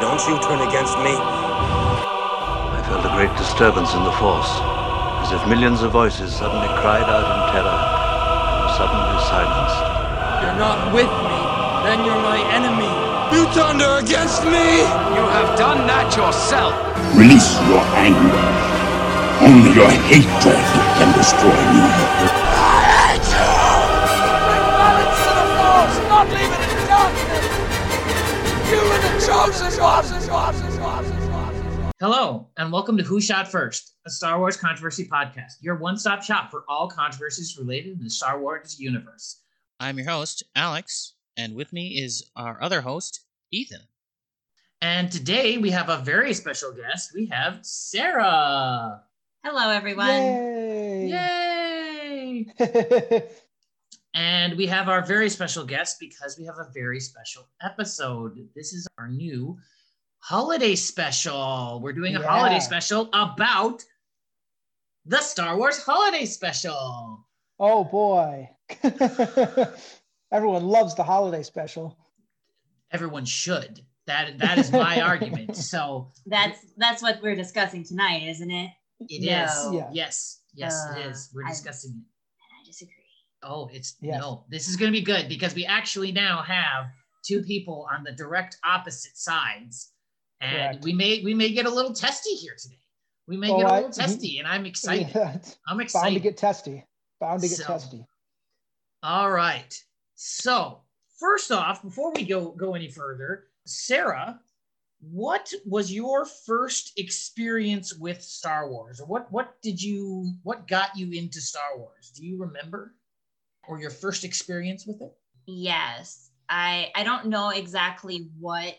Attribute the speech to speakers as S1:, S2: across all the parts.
S1: Don't you turn against me.
S2: I felt a great disturbance in the force, as if millions of voices suddenly cried out in terror and were suddenly silenced.
S3: You're not with me, then you're my enemy. You turned her against me!
S4: You have done that yourself.
S5: Release your anger. Only your hatred can destroy me.
S3: Balance to the force, not leave it in darkness! You were the chosen one!
S6: Hello, and welcome to Who Shot First, a Star Wars controversy podcast, your one stop shop for all controversies related to the Star Wars universe.
S7: I'm your host, Alex, and with me is our other host, Ethan.
S6: And today we have a very special guest. We have Sarah.
S8: Hello, everyone.
S6: Yay! And we have our very special guest because we have a very special episode. This is our new holiday special. We're doing a holiday special about the Star Wars holiday special.
S9: oh boy. Everyone loves the holiday special.
S6: Everyone should. That that is my argument. So
S8: That's that's what we're discussing tonight, isn't it?
S6: it is.
S8: No.
S9: Yeah.
S6: Yes. Yes, it
S8: Uh,
S6: is. We're discussing it.
S8: I disagree.
S6: Oh, it's
S9: Yes.
S6: no. This is going to be good because we actually now have two people on the direct opposite sides, and
S9: Correct.
S6: we may we may get a little testy here today. We may
S9: Well,
S6: get a
S9: oh,
S6: little testy, and I'm excited.
S9: Yeah,
S6: I'm excited.
S9: bound to get testy. Bound to get
S6: So-
S9: testy.
S6: All right. So first off, before we go go any further, Sarah, what was your first experience with Star Wars? Or what what did you what got you into Star Wars? Do you remember? Or your first experience with it?
S8: Yes. I I don't know exactly what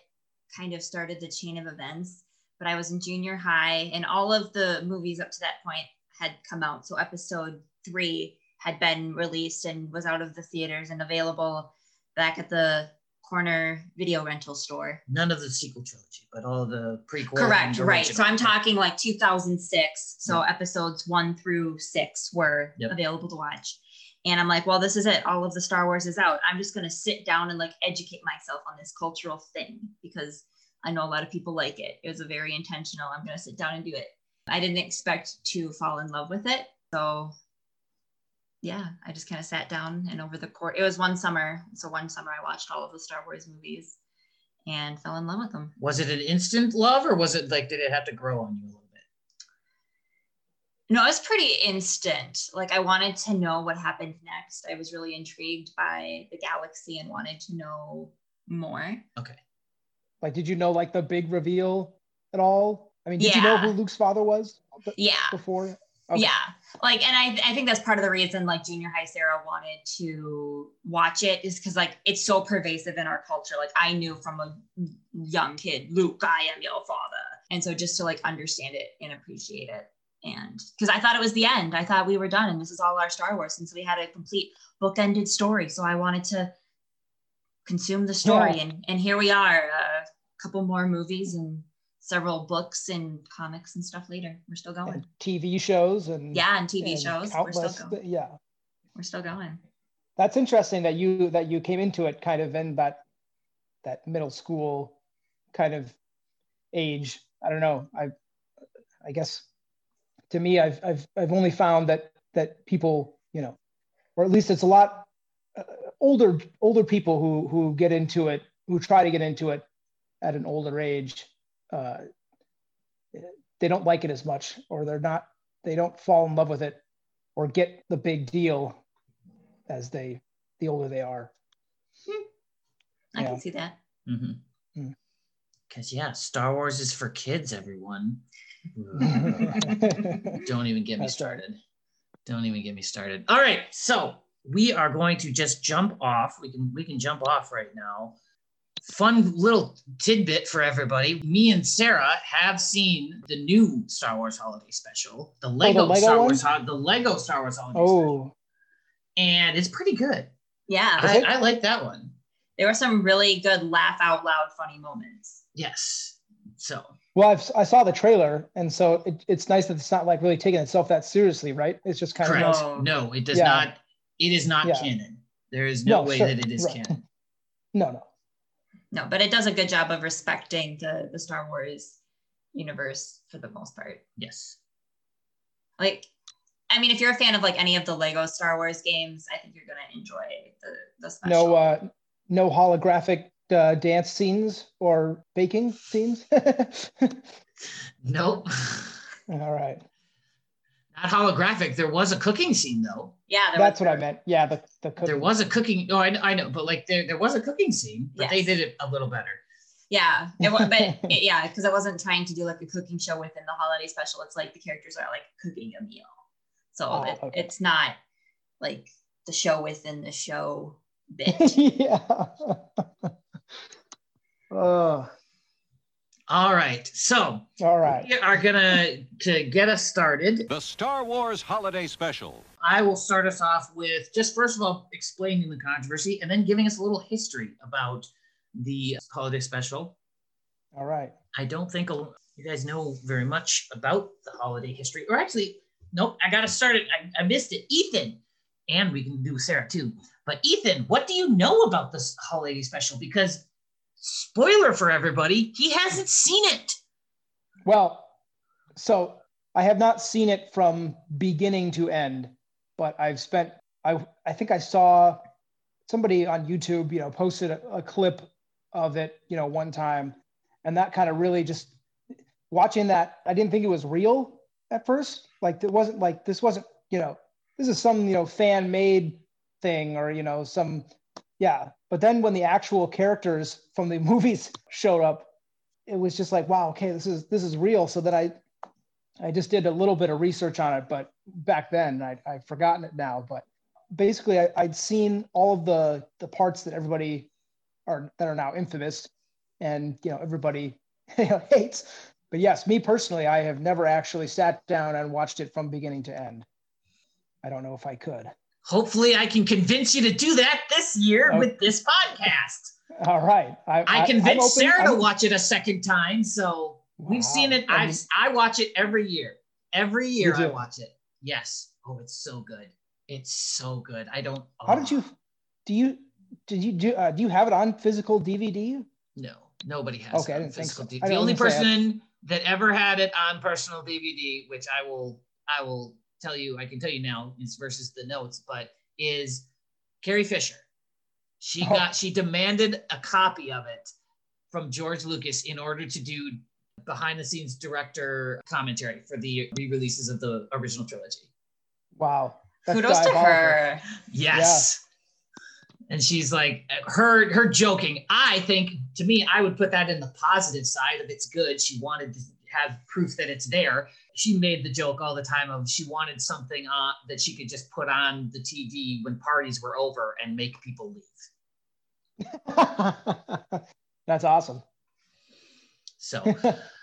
S8: kind of started the chain of events, but I was in junior high and all of the movies up to that point had come out. So episode three had been released and was out of the theaters and available back at the corner video rental store.
S6: None of the sequel trilogy, but all the prequel.
S8: Correct, right. So I'm talking like 2006. So episodes one through six were
S6: Yep.
S8: available to watch. And I'm like, well, this is it. All of the Star Wars is out. I'm just going to sit down and like educate myself on this cultural thing because I know a lot of people like it. It was a very intentional. I'm going to sit down and do it. I didn't expect to fall in love with it. So yeah, I just kind of sat down and over the course, it was one summer. So one summer I watched all of the Star Wars movies and fell in love with them.
S6: Was it an instant love or was it like did it have to grow on you a little bit?
S8: No, it was pretty instant. Like I wanted to know what happened next. I was really intrigued by the galaxy and wanted to know more.
S6: Okay.
S9: Like, did you know like the big reveal at all? I mean, did you know who Luke's father was
S8: Yeah.
S9: before? Okay.
S8: Yeah. Like, and I, I think that's part of the reason like junior high Sarah wanted to watch it is because like it's so pervasive in our culture. Like I knew from a young kid, Luke, I am your father. And so just to like understand it and appreciate it. And because I thought it was the end, I thought we were done and this is all our Star Wars. And so we had a complete bookended story. So I wanted to consume the story.
S9: Yeah.
S8: And, and here we are, a couple more movies and several books and comics and stuff later. We're still going.
S9: And TV shows and
S8: Yeah, and TV
S9: and
S8: shows. We're still going.
S9: Yeah,
S8: We're still going.
S9: that's interesting that you that you came into it kind of in that that middle school kind of age. I don't know. I I guess to me, I've I've I've only found that that people, you know, or at least it's a lot uh, older older people who who get into it, who try to get into it at an older age. Uh, they don't like it as much, or they're not. They don't fall in love with it, or get the big deal as they the older they are.
S8: I
S9: Yeah.
S8: can see that.
S6: Mm-hmm.
S9: Mm.
S6: Because yeah, Star Wars is for kids, everyone. Don't even get me started. Don't even get me started. All right, so we are going to just jump off. We can we can jump off right now. Fun little tidbit for everybody. Me and Sarah have seen the new Star Wars holiday special, the oh, Lego,
S9: Oh, Lego
S6: Star? Wars, ho- the Lego Star Wars holiday oh. special,
S9: oh,
S6: and it's pretty good.
S8: Yeah.
S6: I. I like that one.
S8: there were some really good laugh out loud funny moments.
S6: Yes. So
S9: well, I've, I saw the trailer, and so it, it's nice that it's not like really taking itself that seriously, right? It's just kind
S6: correct.
S9: of nice.
S8: Oh.
S6: No, it does
S9: Yeah.
S6: not. It is not
S9: Yeah.
S6: canon. There is no,
S9: No,
S6: way
S9: sure,
S6: that it is
S9: right.
S6: canon.
S9: No, no.
S8: No, but it does a good job of respecting the the Star Wars universe for the most part.
S6: Yes.
S8: Like, I mean, if you're a fan of like any of the Lego Star Wars games, I think you're gonna enjoy the the special.
S9: No, uh, no holographic uh, dance scenes or baking scenes.
S6: Nope.
S9: All right,
S6: Not holographic. There was a cooking scene though.
S8: yeah, there
S9: that's
S8: was-
S9: what I meant. Yeah, the the cooking.
S6: There was a cooking. No, I, I know, but like there, there was a cooking scene, but they did it a little better.
S8: Yeah, it but it, yeah, because I wasn't trying to do like a cooking show within the holiday special. It's like the characters are like cooking a meal, so
S9: Oh,
S8: it,
S9: okay.
S8: it's not like the show within the show bit.
S9: yeah. oh,
S6: All right. So
S9: all right.
S6: we are gonna to get us started.
S1: The Star Wars Holiday Special.
S6: I will start us off with just first of all explaining the controversy and then giving us a little history about the holiday special.
S9: All right.
S6: I don't think you guys know very much about the holiday history, or actually, nope, I got to start it. I, I missed it. Ethan, and we can do Sarah too. But Ethan, what do you know about this holiday special? Because spoiler for everybody, he hasn't seen it.
S9: Well, so I have not seen it from beginning to end, but I've spent I I think I saw somebody on YouTube, you know, posted a, a clip of it, you know, one time, and that kind of really just watching that. I didn't think it was real at first. Like it wasn't like this wasn't, you know, this is some you know fan made thing or you know some yeah. But then when the actual characters from the movies showed up, it was just like wow, okay, this is this is real. So that I I just did a little bit of research on it, but back then I, I've forgotten it now. But basically, I, I'd seen all of the the parts that everybody are that are now infamous, and you know everybody hates. But yes, me personally, I have never actually sat down and watched it from beginning to end. I don't know if I could.
S6: Hopefully, I can convince you to do that this year
S9: Oh.
S6: with this podcast.
S9: All right, I,
S6: I
S9: I'm
S6: convinced Sarah to
S9: I'm-
S6: watch it a second time, so we've seen it.
S9: I
S6: I
S9: mean-
S6: I watch it every year. Every year I watch it. Yes. Oh, it's so good. It's so good. I don't.
S9: How
S6: oh,
S9: did you? Do you? Did you do? Uh, do you have it on physical DVD?
S6: No, nobody has.
S9: Okay,
S6: it
S9: I didn't think so.
S6: D-
S9: I
S6: The only
S9: I-
S6: person that ever had it on personal DVD, which I will I will tell you, I can tell you now, is versus the notes, but is Carrie Fisher. She
S9: Oh.
S6: got she demanded a copy of it from George Lucas in order to do behind the scenes director commentary for the re-releases of the original trilogy.
S9: Wow. That's
S8: Kudos to her.
S6: Yes. And she's like her her joking. I think to me, I would put that in the positive side of it's good. She wanted to have proof that it's there. She made the joke all the time of she wanted something uh, that she could just put on the TV when parties were over and make people leave.
S9: That's awesome.
S6: So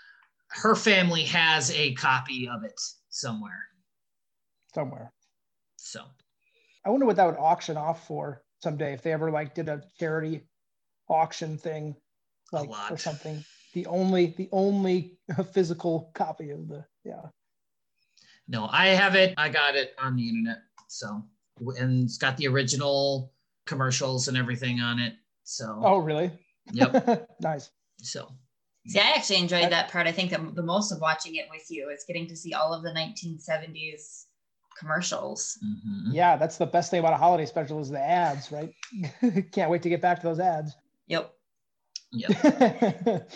S6: her family has a copy of it somewhere.
S9: Somewhere.
S6: So
S9: I wonder what that would auction off for someday if they ever like did a charity auction thing, like or something. The only the only physical copy of the yeah.
S6: No, I have it. I got it on the internet. So, and it's got the original commercials and everything on it. So,
S9: Oh really?
S6: yep.
S9: nice.
S6: So,
S8: See, I actually enjoyed that part. I think the, the most of watching it with you is getting to see all of the 1970s commercials.
S6: mhm.
S9: Yeah, that's the best thing about a holiday special is the ads, right? Can't wait to get back to those ads.
S8: Yep.
S6: yep.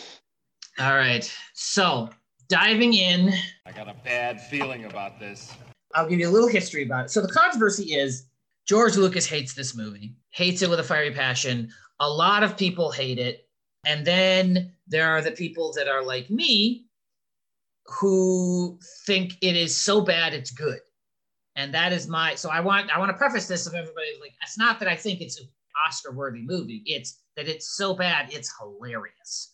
S6: All right. So, diving in,
S1: I got a bad feeling about this.
S6: I'll give you a little history about it. So, the controversy is George Lucas hates this movie, hates it with a fiery passion. A lot of people hate it. And then there are the people that are like me who think it is so bad it's good. And that is my so I want I want to preface this of everybody like it's not that I think it's an Oscar worthy movie. It's that it's so bad it's hilarious.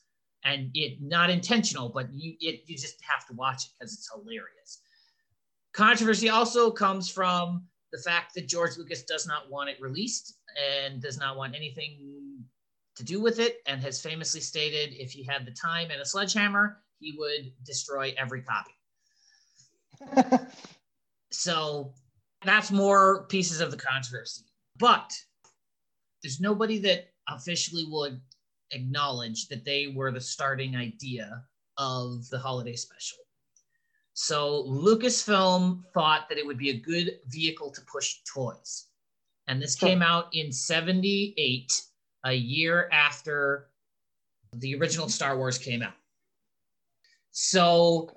S6: And it not intentional, but you it you just have to watch it because it's hilarious. Controversy also comes from the fact that George Lucas does not want it released and does not want anything to do with it, and has famously stated if he had the time and a sledgehammer, he would destroy every copy. So that's more pieces of the controversy. But there's nobody that officially would acknowledge that they were the starting idea of the holiday special. So Lucasfilm thought that it would be a good vehicle to push toys. And this came out in 78, a year after the original Star Wars came out. So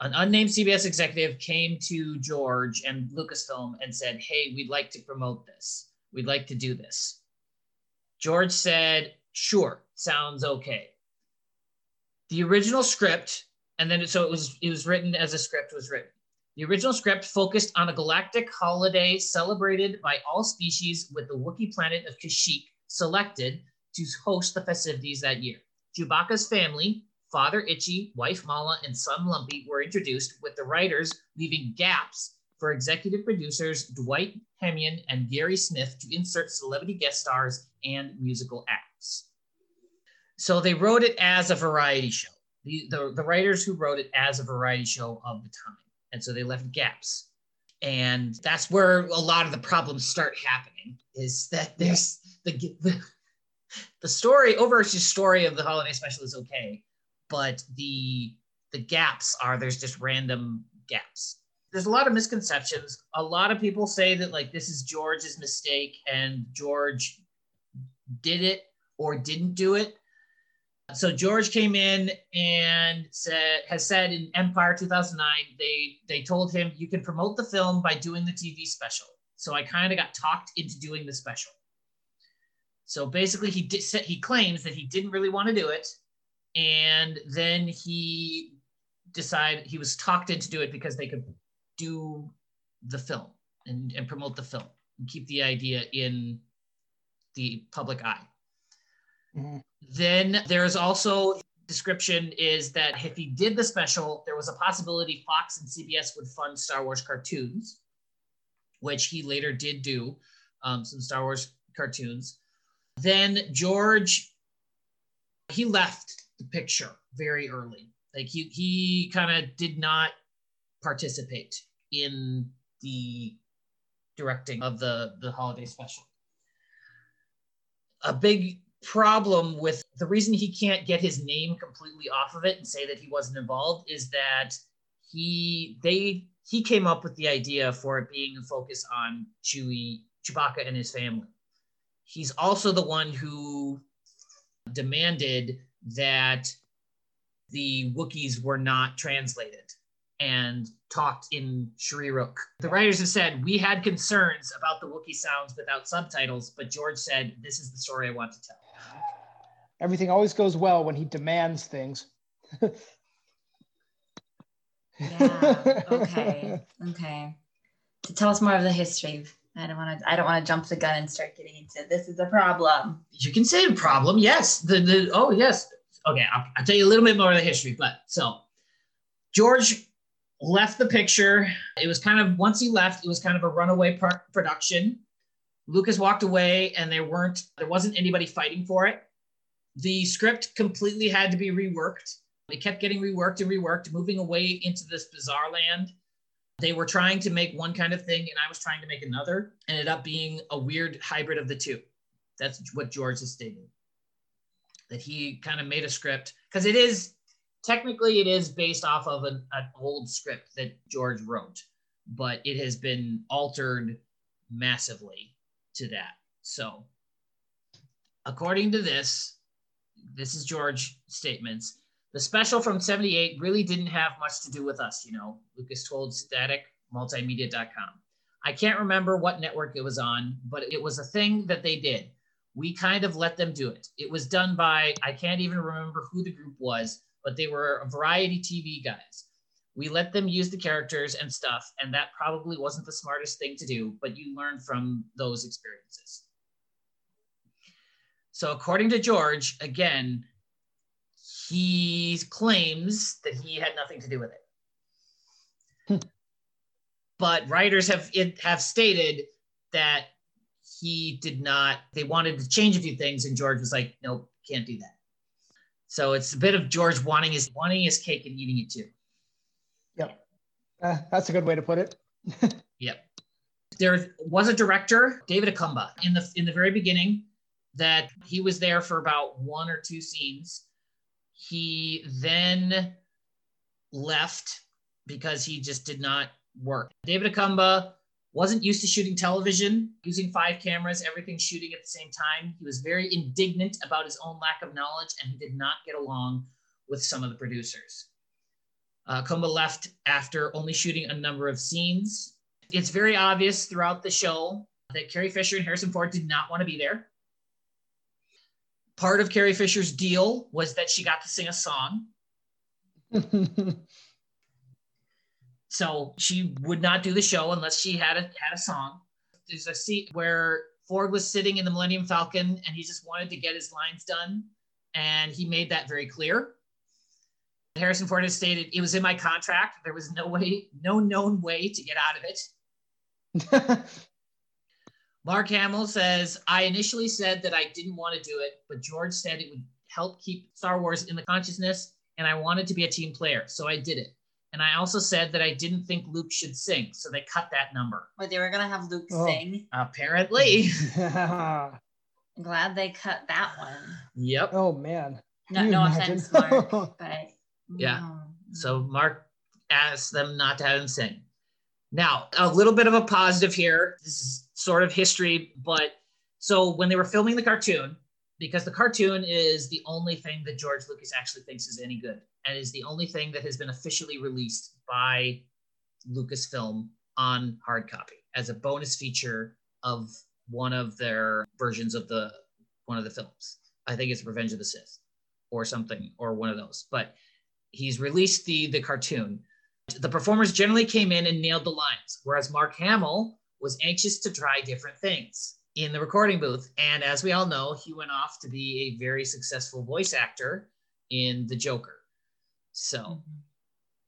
S6: an unnamed CBS executive came to George and Lucasfilm and said, Hey, we'd like to promote this. We'd like to do this. George said, Sure, sounds okay. The original script, and then so it was it was written as a script was written. The original script focused on a galactic holiday celebrated by all species with the Wookiee planet of Kashyyyk selected to host the festivities that year. Chewbacca's family, Father Itchy, wife Malla, and son Lumpy were introduced, with the writers leaving gaps for executive producers Dwight Hemion and Gary Smith to insert celebrity guest stars and musical acts. So they wrote it as a variety show. The, the, the writers who wrote it as a variety show of the time. And so they left gaps. And that's where a lot of the problems start happening is that there's the, the, the story, overarching story of the holiday special is okay, but the the gaps are there's just random gaps. There's a lot of misconceptions. A lot of people say that like this is George's mistake and George did it or didn't do it. So George came in and said has said in Empire 2009 they they told him you can promote the film by doing the TV special. So I kind of got talked into doing the special. So basically, he did, he claims that he didn't really want to do it, and then he decided he was talked into do it because they could do the film and, and promote the film and keep the idea in the public eye. Mm-hmm. Then there's also description is that if he did the special, there was a possibility Fox and CBS would fund Star Wars cartoons, which he later did do um, some Star Wars cartoons. Then George, he left the picture very early. Like he he kind of did not participate in the directing of the the holiday special. A big problem with the reason he can't get his name completely off of it and say that he wasn't involved is that he they he came up with the idea for it being a focus on Chewie Chewbacca and his family he's also the one who demanded that the Wookiees were not translated and talked in Shyriiwook. The writers have said, We had concerns about the Wookiee sounds without subtitles, but George said, This is the story I want to tell.
S9: Everything always goes well when he demands things.
S8: yeah. Okay. Okay. To tell us more of the history I don't want to. I don't want to jump the gun and start getting into this. Is a problem.
S6: You can say a problem. Yes. The the oh yes. Okay. I'll, I'll tell you a little bit more of the history. But so George left the picture. It was kind of once he left, it was kind of a runaway pro- production. Lucas walked away, and there weren't there wasn't anybody fighting for it. The script completely had to be reworked. It kept getting reworked and reworked, moving away into this bizarre land they were trying to make one kind of thing and I was trying to make another, ended up being a weird hybrid of the two. That's what George has stated. That he kind of made a script because it is technically it is based off of an, an old script that George wrote, but it has been altered massively to that. So, according to this, this is George statements. The special from 78 really didn't have much to do with us, you know, Lucas told staticmultimedia.com. I can't remember what network it was on, but it was a thing that they did. We kind of let them do it. It was done by, I can't even remember who the group was, but they were a variety TV guys. We let them use the characters and stuff, and that probably wasn't the smartest thing to do, but you learn from those experiences. So, according to George, again, he claims that he had nothing to do with it. Hmm. but writers have it, have stated that he did not. They wanted to change a few things, and George was like, "Nope, can't do that." So it's a bit of George wanting his wanting his cake and eating it too.
S9: Yep, uh, that's a good way to put it.
S6: yep. There was a director, David Acomba, in the in the very beginning that he was there for about one or two scenes. He then left because he just did not work. David Acomba wasn't used to shooting television, using five cameras, everything shooting at the same time. He was very indignant about his own lack of knowledge and he did not get along with some of the producers. Uh, left after only shooting a number of scenes. It's very obvious throughout the show that Carrie Fisher and Harrison Ford did not want to be there. Part of Carrie Fisher's deal was that she got to sing a song. so she would not do the show unless she had a had a song. There's a seat where Ford was sitting in the Millennium Falcon and he just wanted to get his lines done, and he made that very clear. Harrison Ford has stated it was in my contract. There was no way, no known way to get out of it. Mark Hamill says, I initially said that I didn't want to do it, but George said it would help keep Star Wars in the consciousness, and I wanted to be a team player, so I did it. And I also said that I didn't think Luke should sing, so they cut that number.
S8: But they were gonna have Luke
S9: Oh.
S8: sing.
S6: Apparently.
S8: I'm glad they cut that one.
S6: yep.
S9: oh man.
S8: No,
S9: Can you
S8: no
S9: imagine?
S8: offense, Mark, but
S6: Yeah.
S8: no.
S6: So Mark asked them not to have him sing. Now, a little bit of a positive here. This is sort of history, but so when they were filming the cartoon, because the cartoon is the only thing that George Lucas actually thinks is any good, and is the only thing that has been officially released by Lucasfilm on hard copy as a bonus feature of one of their versions of the one of the films. I think it's Revenge of the Sith or something or one of those. But he's released the the cartoon. The performers generally came in and nailed the lines, whereas Mark Hamill was anxious to try different things in the recording booth. And as we all know, he went off to be a very successful voice actor in The Joker. So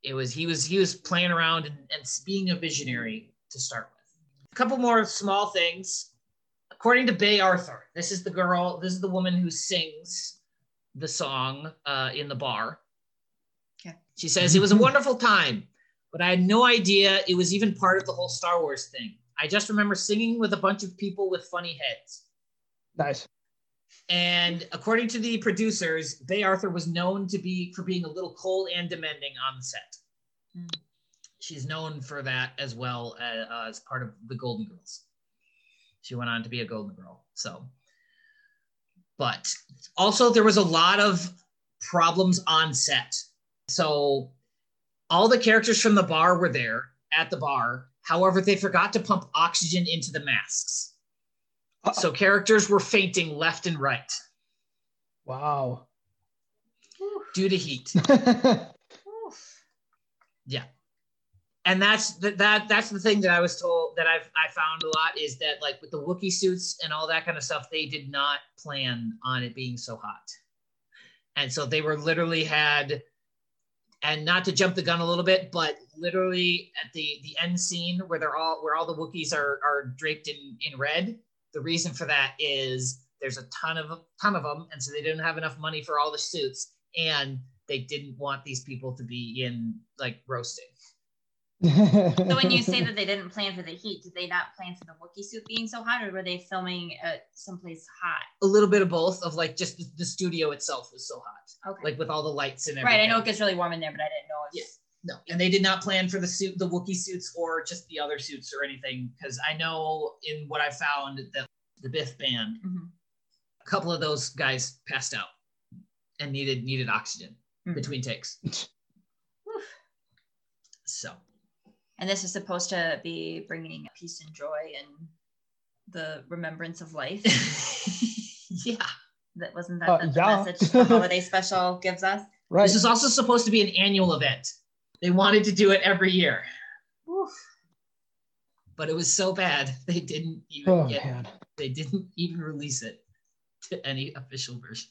S6: it was he was he was playing around and, and being a visionary to start with. A couple more small things. According to Bea Arthur, this is the girl, this is the woman who sings the song uh, in the bar.
S8: Okay.
S6: She says it was a wonderful time, but I had no idea it was even part of the whole Star Wars thing. I just remember singing with a bunch of people with funny heads.
S9: Nice.
S6: And according to the producers, Bea Arthur was known to be for being a little cold and demanding on the set.
S8: Mm.
S6: She's known for that as well as, uh, as part of the Golden Girls. She went on to be a Golden Girl. So, but also there was a lot of problems on set. So, all the characters from the bar were there at the bar. However, they forgot to pump oxygen into the masks. So characters were fainting left and right
S9: Wow.
S6: due to heat. Yeah. And that's the, that that's the thing that I was told that I've I found a lot is that like with the Wookiee suits and all that kind of stuff, they did not plan on it being so hot. And so they were literally had and not to jump the gun a little bit, but literally at the the end scene where they're all where all the Wookiees are are draped in in red, the reason for that is there's a ton of ton of them, and so they didn't have enough money for all the suits, and they didn't want these people to be in like roasting.
S8: So when you say that they didn't plan for the heat, did they not plan for the Wookiee suit being so hot, or were they filming at someplace hot?
S6: A little bit of both of like just the, the studio itself was so hot,
S8: Okay.
S6: like with all the lights and everything.
S8: right. I know it gets really warm in there, but I didn't know.
S6: Yeah. No, and they did not plan for the suit, the Wookiee suits, or just the other suits or anything. Because I know in what I found that the Biff band,
S8: Mhm.
S6: a couple of those guys passed out and needed needed oxygen
S8: Mhm.
S6: between takes. so
S8: And this is supposed to be bringing peace and joy and the remembrance of life.
S6: yeah,
S8: That wasn't that
S9: Uh,
S8: the, the
S9: yeah.
S8: message the holiday special gives us.
S9: right.
S6: this is also supposed to be an annual event. They wanted to do it every year, but it was so bad they didn't even
S9: oh
S6: get
S9: man.
S6: they didn't even release it to any official version.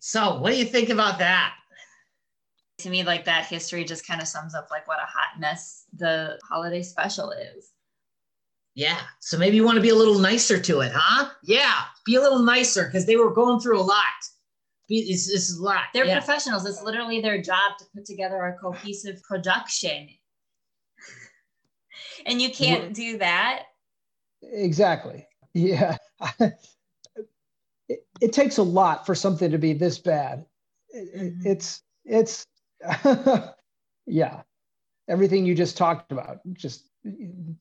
S6: So, what do you think about that?
S8: To me, like that history just kind of sums up like what a hot mess the holiday special is.
S6: Yeah. So maybe you want to be a little nicer to it, huh? Yeah. Be a little nicer because they were going through a lot. Be, it's, it's a lot.
S8: They're
S6: yeah.
S8: professionals. It's literally their job to put together a cohesive production. And you can't do that.
S9: Exactly. yeah. it, it takes a lot for something to be this bad. It,
S6: Mhm.
S9: It's it's yeah. Everything you just talked about just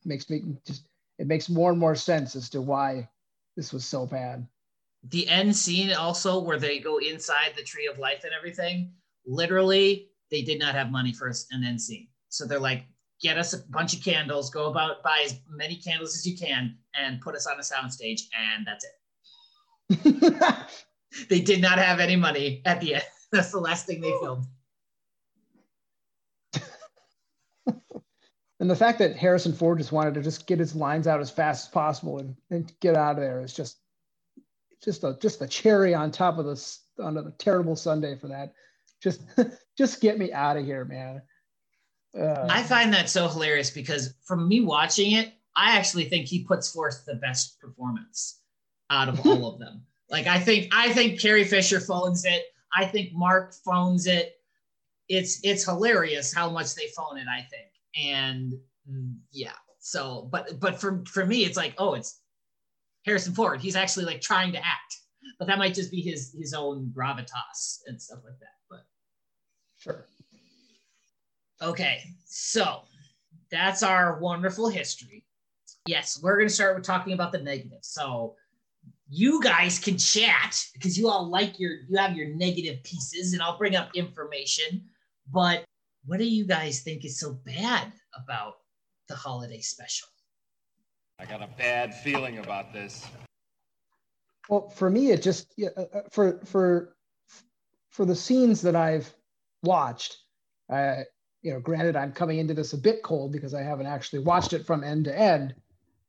S9: makes me just it makes more and more sense as to why this was so bad.
S6: the end scene also where they go inside the tree of life and everything literally they did not have money for an end scene so they're like get us a bunch of candles go about buy as many candles as you can and put us on a soundstage and that's it they did not have any money at the end that's the last thing they filmed
S9: and the fact that Harrison Ford just wanted to just get his lines out as fast as possible and, and get out of there is just just a just a cherry on top of this on a terrible Sunday for that. Just just get me out of here, man. Uh,
S6: i find that so hilarious because from me watching it i actually think he puts forth the best performance out of all of them like i think i think carrie fisher phones it i think mark phones it it's it's hilarious how much they phone it i think and yeah so but but for for me it's like oh it's harrison ford he's actually like trying to act but that might just be his his own gravitas and stuff like that but
S9: sure.
S6: Okay, so that's our wonderful history. Yes, we're going to start with talking about the negative. So you guys can chat because you all like your you have your negative pieces and I'll bring up information, but what do you guys think is so bad about the holiday special?
S1: I got a bad feeling about this.
S9: Well, for me, it just yeah, uh, uh, for for for the scenes that I've watched, uh, you know, granted, I'm coming into this a bit cold because I haven't actually watched it from end to end,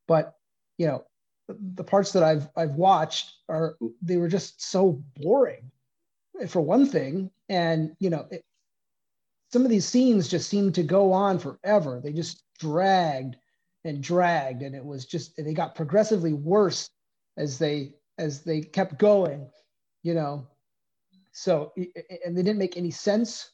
S9: but you know, the, the parts that I've I've watched are they were just so boring, for one thing, and you know, it, some of these scenes just seemed to go on forever. They just dragged and dragged, and it was just they got progressively worse as they as they kept going, you know. So and they didn't make any sense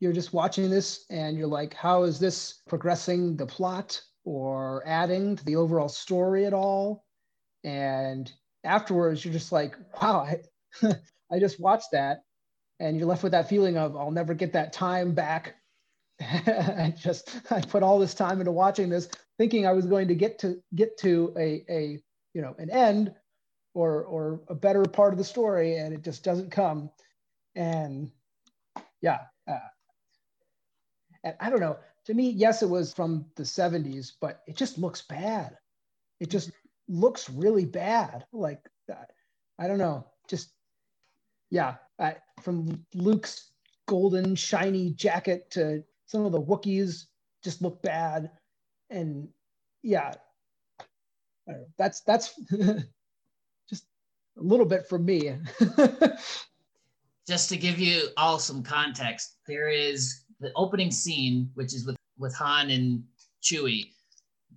S9: you're just watching this and you're like, how is this progressing the plot or adding to the overall story at all? And afterwards, you're just like, wow, I, I just watched that. And you're left with that feeling of, I'll never get that time back. I just, I put all this time into watching this, thinking I was going to get to get to a, a you know, an end or, or a better part of the story. And it just doesn't come. And yeah, uh, and I don't know. To me, yes, it was from the 70s, but it just looks bad. It just looks really bad. Like. I don't know. Just yeah. I, from Luke's golden shiny jacket to some of the Wookiees just look bad, and yeah, that's that's just a little bit from me.
S6: Just to give you all some context, there is the opening scene, which is with with Han and Chewie.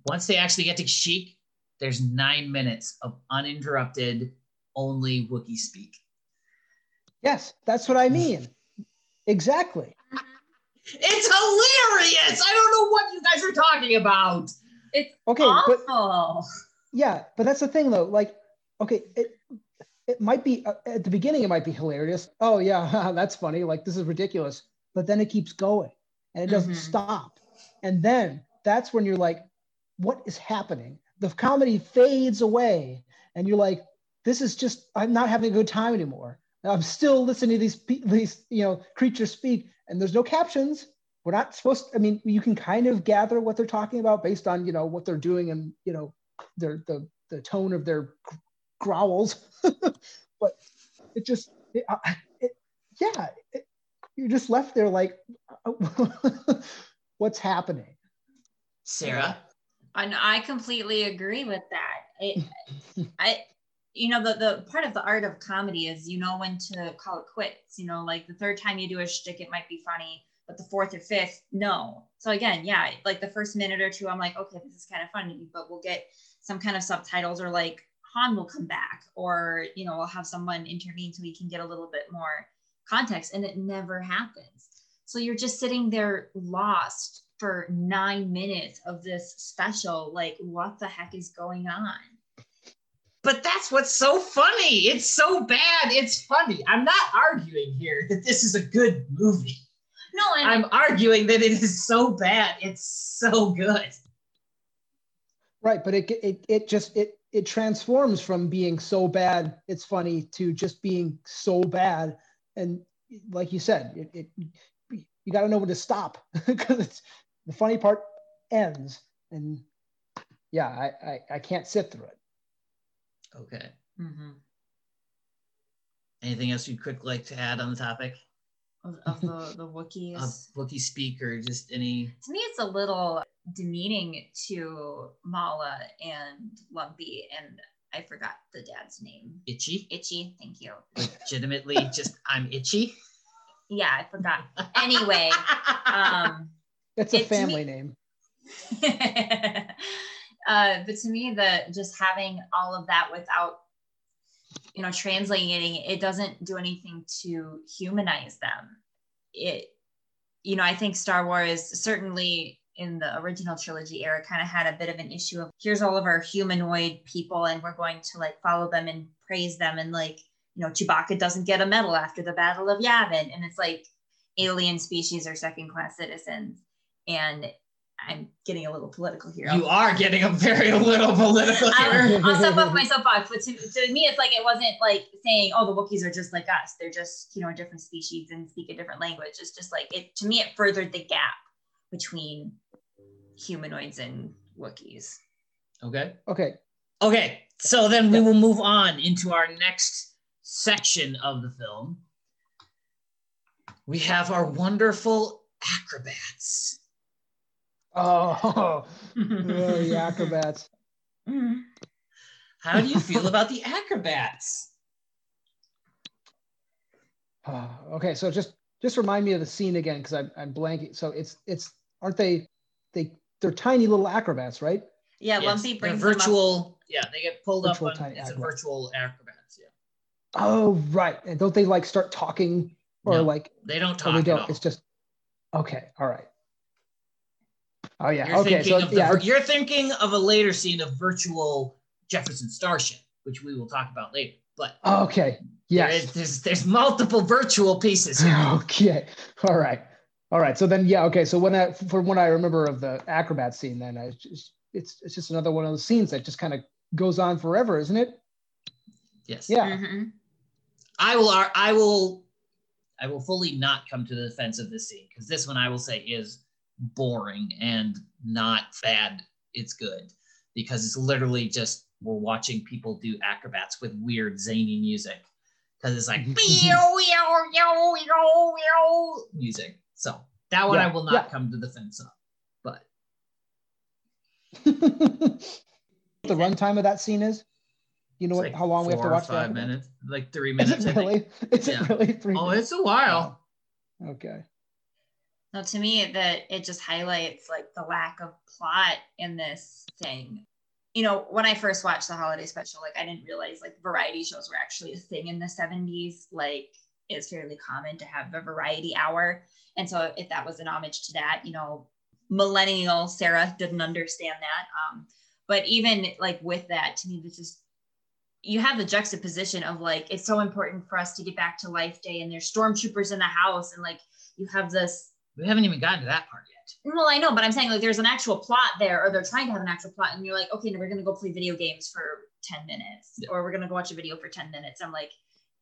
S6: Once they actually get to Kashyyyk, there's nine minutes of uninterrupted, only Wookiee speak.
S9: Yes, that's what I mean. Exactly.
S6: It's hilarious. I don't know what you guys are talking about.
S8: It's
S9: Okay, but yeah, but that's the thing though. Like, okay, it it might be uh, at the beginning, it might be hilarious. Oh yeah, that's funny. Like this is ridiculous. But then it keeps going and it doesn't
S8: Mhm.
S9: stop. And then that's when you're like, what is happening? The comedy fades away, and you're like, this is just I'm not having a good time anymore. I'm still listening to these these you know creatures speak, and there's no captions. We're not supposed. I mean, you can kind of gather what they're talking about based on you know what they're doing and you know their the the tone of their growls, but it just it, uh, it, yeah, it, you're just left there like, what's happening?
S6: Sarah,
S8: And I completely agree with that. It, I, you know, the the part of the art of comedy is you know when to call it quits. You know, like the third time you do a shtick, it might be funny, but the fourth or fifth, no. So again, yeah, like the first minute or two, I'm like, okay, this is kind of funny, but we'll get some kind of subtitles or like Han will come back, or you know, we'll have someone intervene so we can get a little bit more context, and it never happens. So you're just sitting there lost for nine minutes of this special. Like, what the heck is going on?
S6: But that's what's so funny. It's so bad. It's funny. I'm not arguing here that this is a good movie.
S8: No, and
S6: I'm arguing that it is so bad. It's so good.
S9: Right, but it it it just it it transforms from being so bad it's funny to just being so bad and like you said it, it you got to know when to stop because it's the funny part ends and yeah I, I i can't sit through it
S6: Okay. Anything else you'd quick like to add on the topic
S8: of, of the the Wookiees.
S6: of Wookiee speak or just any?
S8: to me, it's a little demeaning to Malla and Lumpy, and I forgot the dad's name.
S6: Itchy?
S8: Itchy, thank you.
S6: Legitimately, just I'm itchy.
S8: Yeah, I forgot. Anyway, um,
S9: it's a
S8: It's me-
S9: family name
S8: uh, but to me, the just having all of that without, you know, translating it doesn't do anything to humanize them. It, you know, I think Star Wars certainly in the original trilogy era kind of had a bit of an issue of here's all of our humanoid people and we're going to like follow them and praise them and like you know Chewbacca doesn't get a medal after the Battle of Yavin and it's like alien species are second class citizens and I'm getting a little political here.
S6: You are getting a very little political
S8: I'm,
S6: here.
S8: I'll step off my soapbox, but to, to me, it's like it wasn't like saying, "Oh, the Wookiees are just like us. They're just you know a different species and speak a different language." It's just like it. To me, it furthered the gap between humanoids and Wookiees.
S6: Okay.
S9: okay
S6: Okay. So then we will move on into our next section of the film. We have our wonderful acrobats.
S9: Oh, oh the acrobats
S6: How do you feel about the acrobats?
S9: Uh, okay, so just just remind me of the scene again because I'm I'm blanking. So it's it's aren't they they they're tiny little acrobats, right?
S8: Yeah,
S6: Yes,
S8: Lumpy
S6: they're
S8: brings them up-
S6: virtual. Yeah, they get pulled
S9: Virtual
S6: up on
S9: tiny
S6: it's a virtual acrobats. Yeah,
S9: Oh, right. And don't they like start talking or
S6: No,
S9: like
S6: they don't talk
S9: they don't?
S6: all.
S9: It's just okay. All right. Oh yeah.
S6: You're
S9: okay.
S6: thinking
S9: So
S6: of the,
S9: yeah.
S6: you're thinking of a later scene of virtual Jefferson Starship, which we will talk about later. But
S9: Okay.
S6: there
S9: Yes.
S6: is- there's there's multiple virtual pieces here.
S9: okay. All right. All right. So then, yeah. Okay. So when I, from what I remember of the acrobat scene, then I just, it's, it's just another one of those scenes that just kind of goes on forever, isn't it?
S6: Yes.
S9: Yeah.
S8: Mhm.
S6: I will. I will. I will fully not come to the defense of this scene because this one I will say is boring and not bad. It's good because it's literally just we're watching people do acrobats with weird zany music because it's like meow, meow, meow, meow, meow music. So that one I will not
S9: yeah.
S6: come to the fence of. But
S9: the runtime of that scene is? You know what?
S6: like
S9: how long we have to watch
S6: Five
S9: acrobat?
S6: minutes, like three minutes. I
S9: it really? Is
S6: Yeah.
S9: it really three?
S6: Oh,
S9: minutes?
S6: it's a while. Oh.
S9: Okay.
S8: No, to me, that it just highlights like the lack of plot in this thing. You know, when I first watched the holiday special, like I didn't realize like variety shows were actually a thing in the 70s. Like it's fairly common to have a variety hour. And so if that was an homage to that, you know, millennial Sarah didn't understand that. Um, but even like with that, to me, this is you have the juxtaposition of like it's so important for us to get back to life day and there's stormtroopers in the house and like you have this
S6: We haven't even gotten to that part yet.
S8: well, I know, but I'm saying like there's an actual plot there, or they're trying to have an actual plot, and you're like, okay, no, we're gonna go play video games for 10 minutes,
S6: Yeah.
S8: or we're gonna go watch a video for 10 minutes. I'm like,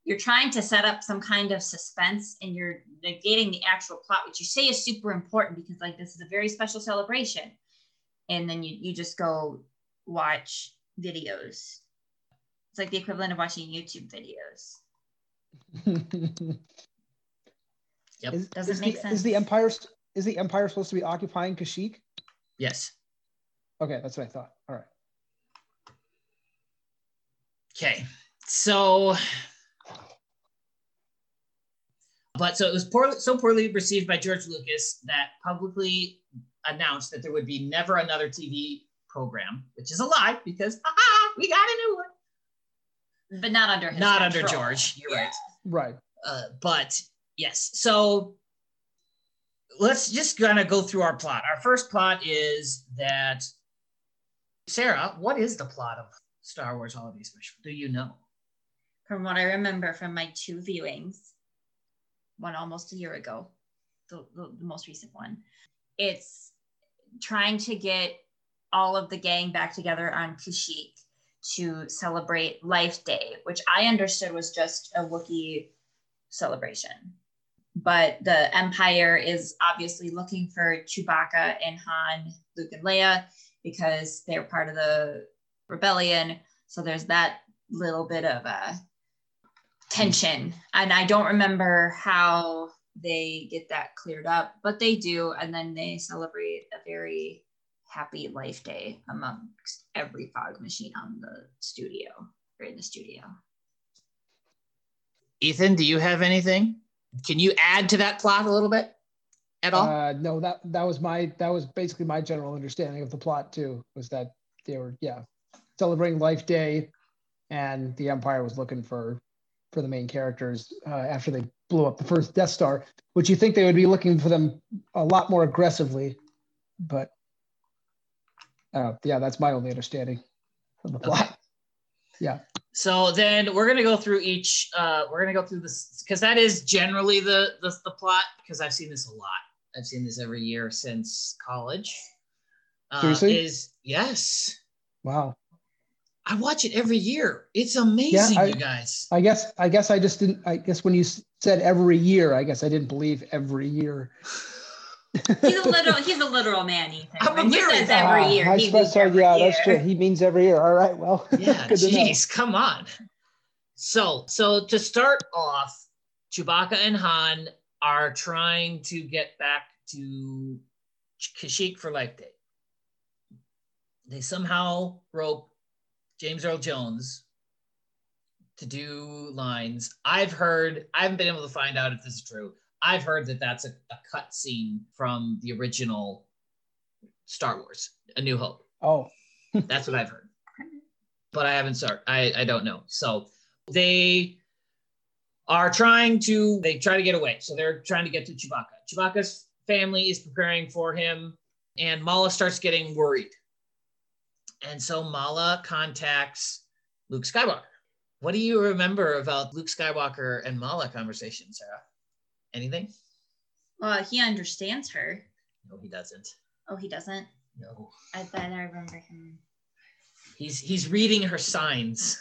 S8: you're trying to set up some kind of suspense and you're negating the actual plot, which you say is super important because like this is a very special celebration. And then you you just go watch videos. It's like the equivalent of watching YouTube videos.
S6: Yep.
S9: Is,
S8: Does it
S9: is
S8: make
S9: the,
S8: sense?
S9: Is the empire is the empire supposed to be occupying Kashyyyk?
S6: Yes.
S9: Okay, that's what I thought. All right.
S6: Okay. So, but so it was poorly, so poorly received by George Lucas that publicly announced that there would be never another TV program, which is a lie because haha, we got a new one.
S8: But not under his
S6: Not under. George. You're
S8: Yeah.
S6: right.
S9: Right.
S6: Uh, but yes, so let's just kind of go through our plot. Our first plot is that Sarah, what is the plot of Star Wars Holiday Special? Do you know?
S8: From what I remember from my two viewings, one almost a year ago, the, the, the most recent one, it's trying to get all of the gang back together on Kashyyyk to celebrate Life Day, which I understood was just a Wookiee celebration. But the Empire is obviously looking for Chewbacca and Han, Luke and Leia, because they're part of the rebellion. So there's that little bit of a tension. And I don't remember how they get that cleared up, but they do. And then they celebrate a very happy life day amongst every fog machine on the studio or in the studio.
S6: Ethan, do you have anything? Can you add to that plot a little bit at all?
S9: Uh, no, that that was my that was basically my general understanding of the plot too. Was that they were yeah celebrating Life Day, and the Empire was looking for for the main characters uh, after they blew up the first Death Star, which you think they would be looking for them a lot more aggressively, but uh, yeah, that's my only understanding of the plot.
S6: Okay.
S9: Yeah.
S6: So then we're gonna go through each. Uh, we're gonna go through this because that is generally the, the the plot. Because I've seen this a lot. I've seen this every year since college. Uh,
S9: Seriously?
S6: Is yes.
S9: Wow.
S6: I watch it every year. It's amazing,
S9: I-
S6: you guys.
S9: I guess I guess I just didn't. I guess when you said every year, I guess I didn't believe every year.
S8: He's a literal he's a literal man, Ethan.
S6: I'm a
S8: When he
S6: very-
S8: says every year,
S9: I
S8: he
S9: suppose
S8: means every
S9: Yeah, that's true. He means every year. All right. Well,
S6: Yeah,
S9: good to know.
S6: jeez, come on. So, so to start off, Chewbacca and Han are trying to get back to Kashyyyk for Life Day. They somehow rope James Earl Jones to do lines. I've heard, I haven't been able to find out if this is true. I've heard that that's a, a cut scene from the original Star Wars, A New Hope.
S9: Oh,
S6: That's what I've heard. But I haven't started. I, I don't know. So they are trying to they try to get away. So they're trying to get to Chewbacca. Chewbacca's family is preparing for him, and Malla starts getting worried. And so Malla contacts Luke Skywalker. What do you remember about Luke Skywalker and Malla conversation, Sarah? Anything?
S8: Well, he understands her.
S6: No, he doesn't.
S8: Oh, he doesn't.
S6: No.
S8: I bet I remember him.
S6: He's he's reading her signs.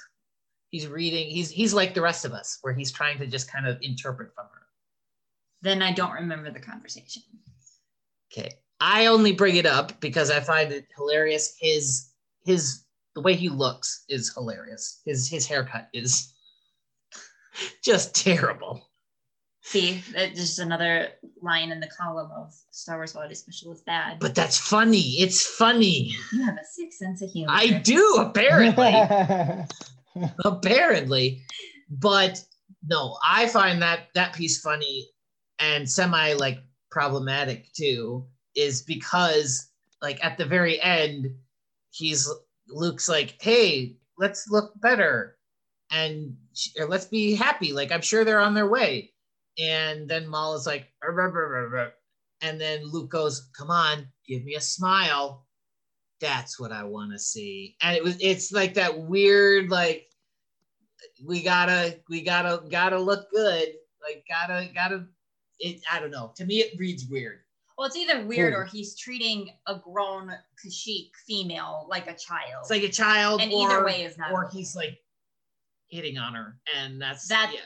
S6: He's reading. He's he's like the rest of us, where he's trying to just kind of interpret from her.
S8: Then I don't remember the conversation.
S6: Okay. I only bring it up because I find it hilarious. His his the way he looks is hilarious. His his haircut is just terrible.
S8: See, that's just another line in the column of Star Wars Holiday Special is bad.
S6: But that's funny. It's funny.
S8: you have a sick sense of humor.
S6: I do apparently. apparently but no i find that that piece funny and semi like problematic too is because like at the very end he's luke's like hey let's look better and or let's be happy like i'm sure they're on their way and then Malla is like and then luke goes come on give me a smile that's what I want to see. And it was it's like that weird like we gotta we gotta gotta look good. Like gotta gotta it I don't know. To me it reads weird.
S8: well, it's either weird
S9: Hmm.
S8: or he's treating a grown Kashyyyk female like a child.
S6: It's like a child
S8: and
S6: or,
S8: either way is not.
S6: or
S8: okay.
S6: he's like hitting on her and that's
S8: That-
S6: yeah.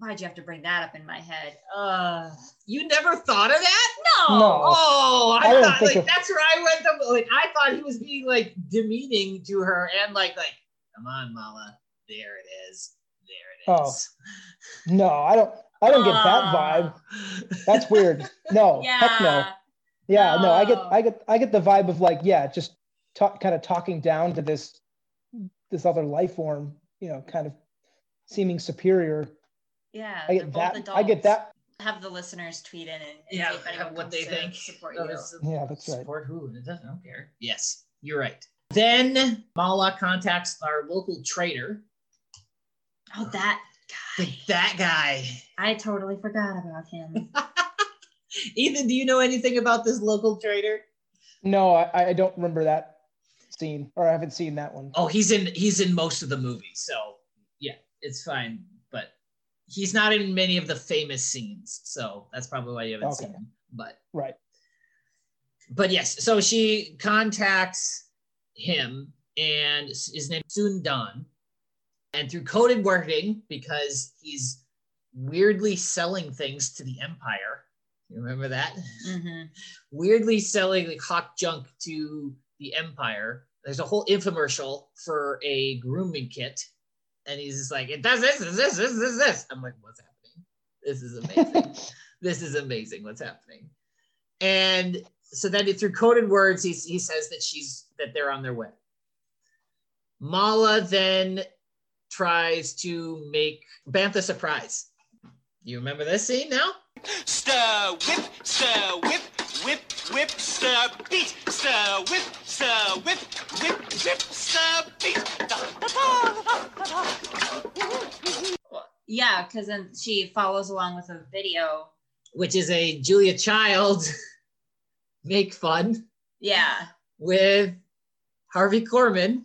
S8: Why'd you have to bring that up in my head?
S6: Uh you never thought of that?
S8: No.
S9: No.
S6: Oh, I,
S9: I
S6: thought like
S9: of-
S6: that's where I went. To, like I thought he was being like demeaning to her and like like, come on, Malla, there it is, there it is. Oh.
S9: no, I don't. I don't get that
S8: Ah.
S9: vibe. That's weird. No,
S8: Yeah.
S9: heck no. Yeah, no. I get, I get, I get the vibe of like, yeah, just talk, kind of talking down to this, this other life form. You know, kind of seeming superior.
S8: Yeah.
S9: I get that.
S8: Adults.
S9: I get that.
S8: Have the listeners tweet in and, and
S6: yeah,
S8: see if anyone
S6: what they think.
S8: Support
S6: Oh,
S8: you.
S9: Yeah, that's right.
S6: Support who? It doesn't. I don't care. Yes, you're right. Then Malla contacts our local trader.
S8: Oh, that
S6: The-
S8: guy.
S6: that guy.
S8: I totally forgot about him.
S6: Ethan, do you know anything about this local trader?
S9: No, I, I don't remember that scene, or I haven't seen that one.
S6: Oh, he's in he's in most of the movies, so yeah, it's fine. But he's not in many of the famous scenes, so that's probably why you haven't
S9: Okay.
S6: seen him. But
S9: Right.
S6: but yes, so she contacts him, and his name is Saun Dann, and through coded wording because he's weirdly selling things to the Empire. You remember that?
S8: hmm
S6: weirdly selling like hawk junk to the empire. There's a whole infomercial for a grooming kit, and he's just like, "It does this, this, this, this, this, this." I'm like, "What's happening? This is amazing. this is amazing. What's happening?" And so then through coded words, he he says that she's that they're on their way. Malla then tries to make Bantha surprise. You remember this scene now?
S3: Stir, whip, stir, whip, whip, whip, stir, beat, stir, whip, stir, whip, whip, whip, stir, beat. Da, da, da.
S8: Yeah, because then she follows along with a video.
S6: which is a Julia Child make fun
S8: Yeah.
S6: with Harvey Korman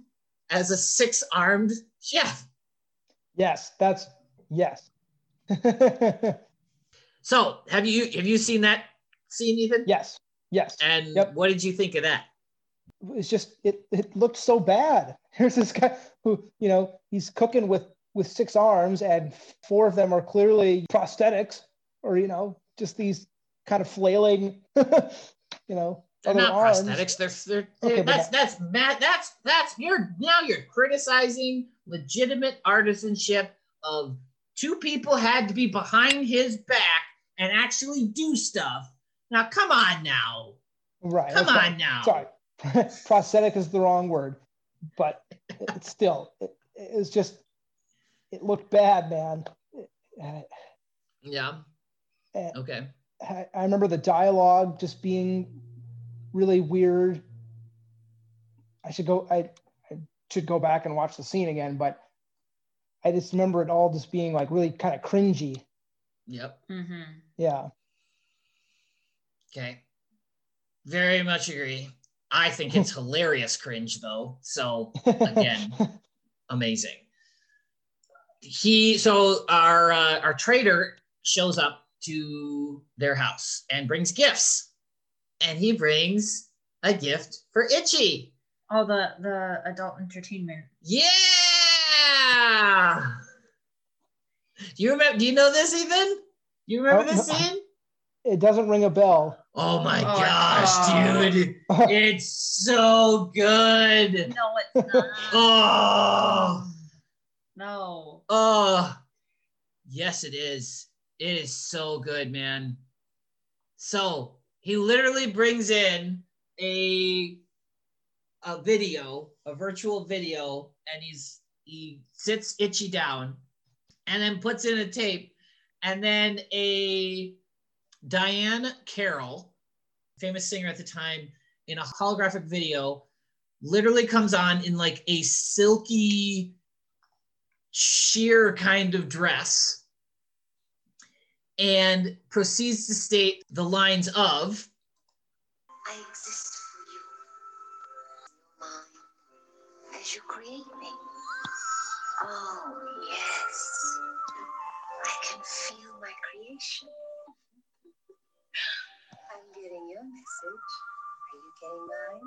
S6: as a six-armed chef.
S9: Yes, that's yes.
S6: So have you have you seen that scene, Ethan?
S9: yes, yes.
S6: And
S9: Yep.
S6: what did you think of that?
S9: It's just it it looked so bad. Here's this guy who, you know, he's cooking with with six arms and four of them are clearly prosthetics or you know, just these kind of flailing, you know,
S6: They're
S9: other
S6: not
S9: arms.
S6: prosthetics. They're, they're,
S9: Okay, but
S6: that's that's mad. That's that's you're now you're criticizing legitimate artisanship of two people had to be behind his back and actually do stuff. Now come on now.
S9: Right.
S6: Come
S9: okay.
S6: on now.
S9: Sorry. Prosthetic is the wrong word, but it's still it, it was just it looked bad, man.
S6: Yeah.
S9: uh,
S6: Okay.
S9: I, I remember the dialogue just being really weird. I should go. I, I should go back and watch the scene again, but I just remember it all just being like really kind of cringy.
S6: Yep.
S8: hmm
S9: Yeah.
S6: Okay. Very much agree. I think it's hilarious cringe though. So Again. amazing. He so our uh, our trader shows up to their house and brings gifts. And he brings a gift for Itchy.
S8: Oh, the the adult entertainment.
S6: Yeah. Do you remember do you know this Ethan? You remember
S9: Oh,
S6: this scene?
S9: It doesn't ring a bell.
S6: Oh my
S8: Oh,
S6: gosh,
S8: oh.
S6: dude. It's so good.
S8: No, it's not.
S6: Oh.
S8: no.
S6: Oh, yes, it is. It is so good, man. So he literally brings in a a video, a virtual video, and he's he sits Itchy down, and then puts in a tape, and then a Diahann Carroll, famous singer at the time, in a holographic video, literally comes on in like a silky sheer kind of dress and proceeds to state the lines of
S10: I exist for you. Mine. As you create me. Oh, yes. I can feel my creation. message. Are you getting mine?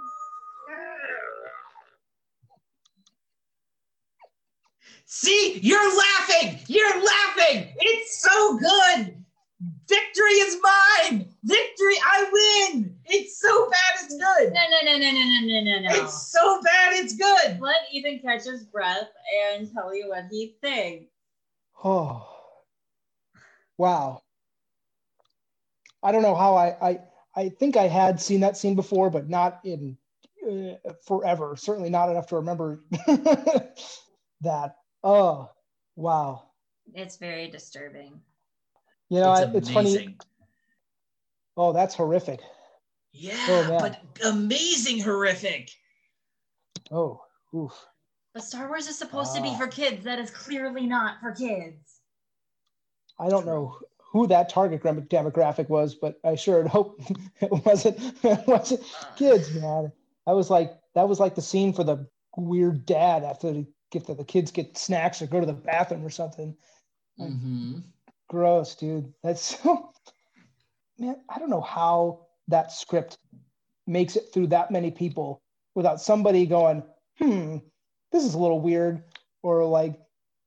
S6: See, you're laughing. You're laughing. It's so good. Victory is mine. Victory, I win. It's so bad, it's good.
S8: No, no, no, no, no, no, no, no,
S6: It's so bad, it's good.
S8: Let Ethan catch his breath and tell you what he thinks.
S9: Oh, wow. I don't know how I, I I think I had seen that scene before, but not in uh, forever. Certainly not enough to remember that. Oh, wow.
S8: It's very disturbing.
S9: You know,
S6: it's
S9: it's, funny. Oh, that's horrific.
S6: Yeah,
S9: Oh,
S6: but amazing horrific.
S9: Oh, oof.
S8: But Star Wars is supposed to be
S9: Ah.
S8: for kids. That is clearly not for kids.
S9: I don't know who that target demographic was, but I sure hope it wasn't it wasn't kids, man. I was like, that was like the scene for the weird dad after the get the, the kids get snacks or go to the bathroom or something.
S6: Mhm.
S9: Gross, dude. That's so man, I don't know how that script makes it through that many people without somebody going, hmm, this is a little weird, or like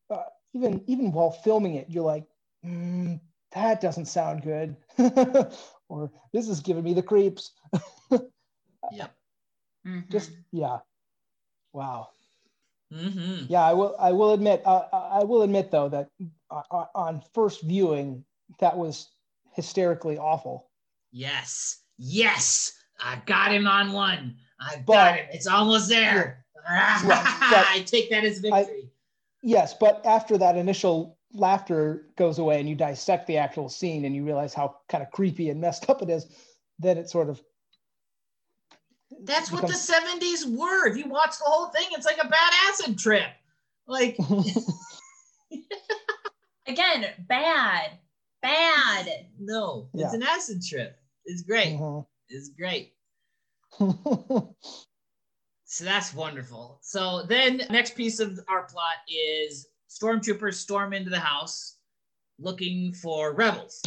S9: uh, even even while filming it, you're like, mm, that doesn't sound good, or this is giving me the creeps.
S6: Yep.
S9: Just yeah, wow.
S6: Mm-hmm.
S9: Yeah, I will. I will admit. Uh, I will admit though that uh, uh, on first viewing, that was hysterically awful.
S6: Yes. Yes. I got him on one. I got
S9: But-
S6: him. It's almost there.
S9: Right, but-
S6: I take that as victory.
S9: Yes, but after that initial laughter goes away and you dissect the actual scene and you realize how kind of creepy and messed up it is, then it sort of
S6: That's what the 70s were. If you watch the whole thing, it's like a bad acid trip. Like,
S8: Again, bad, bad.
S6: no, it's
S9: Yeah.
S6: an acid trip. It's great.
S9: Mhm.
S6: It's great. So that's wonderful. So then next piece of our plot is stormtroopers storm into the house looking for rebels.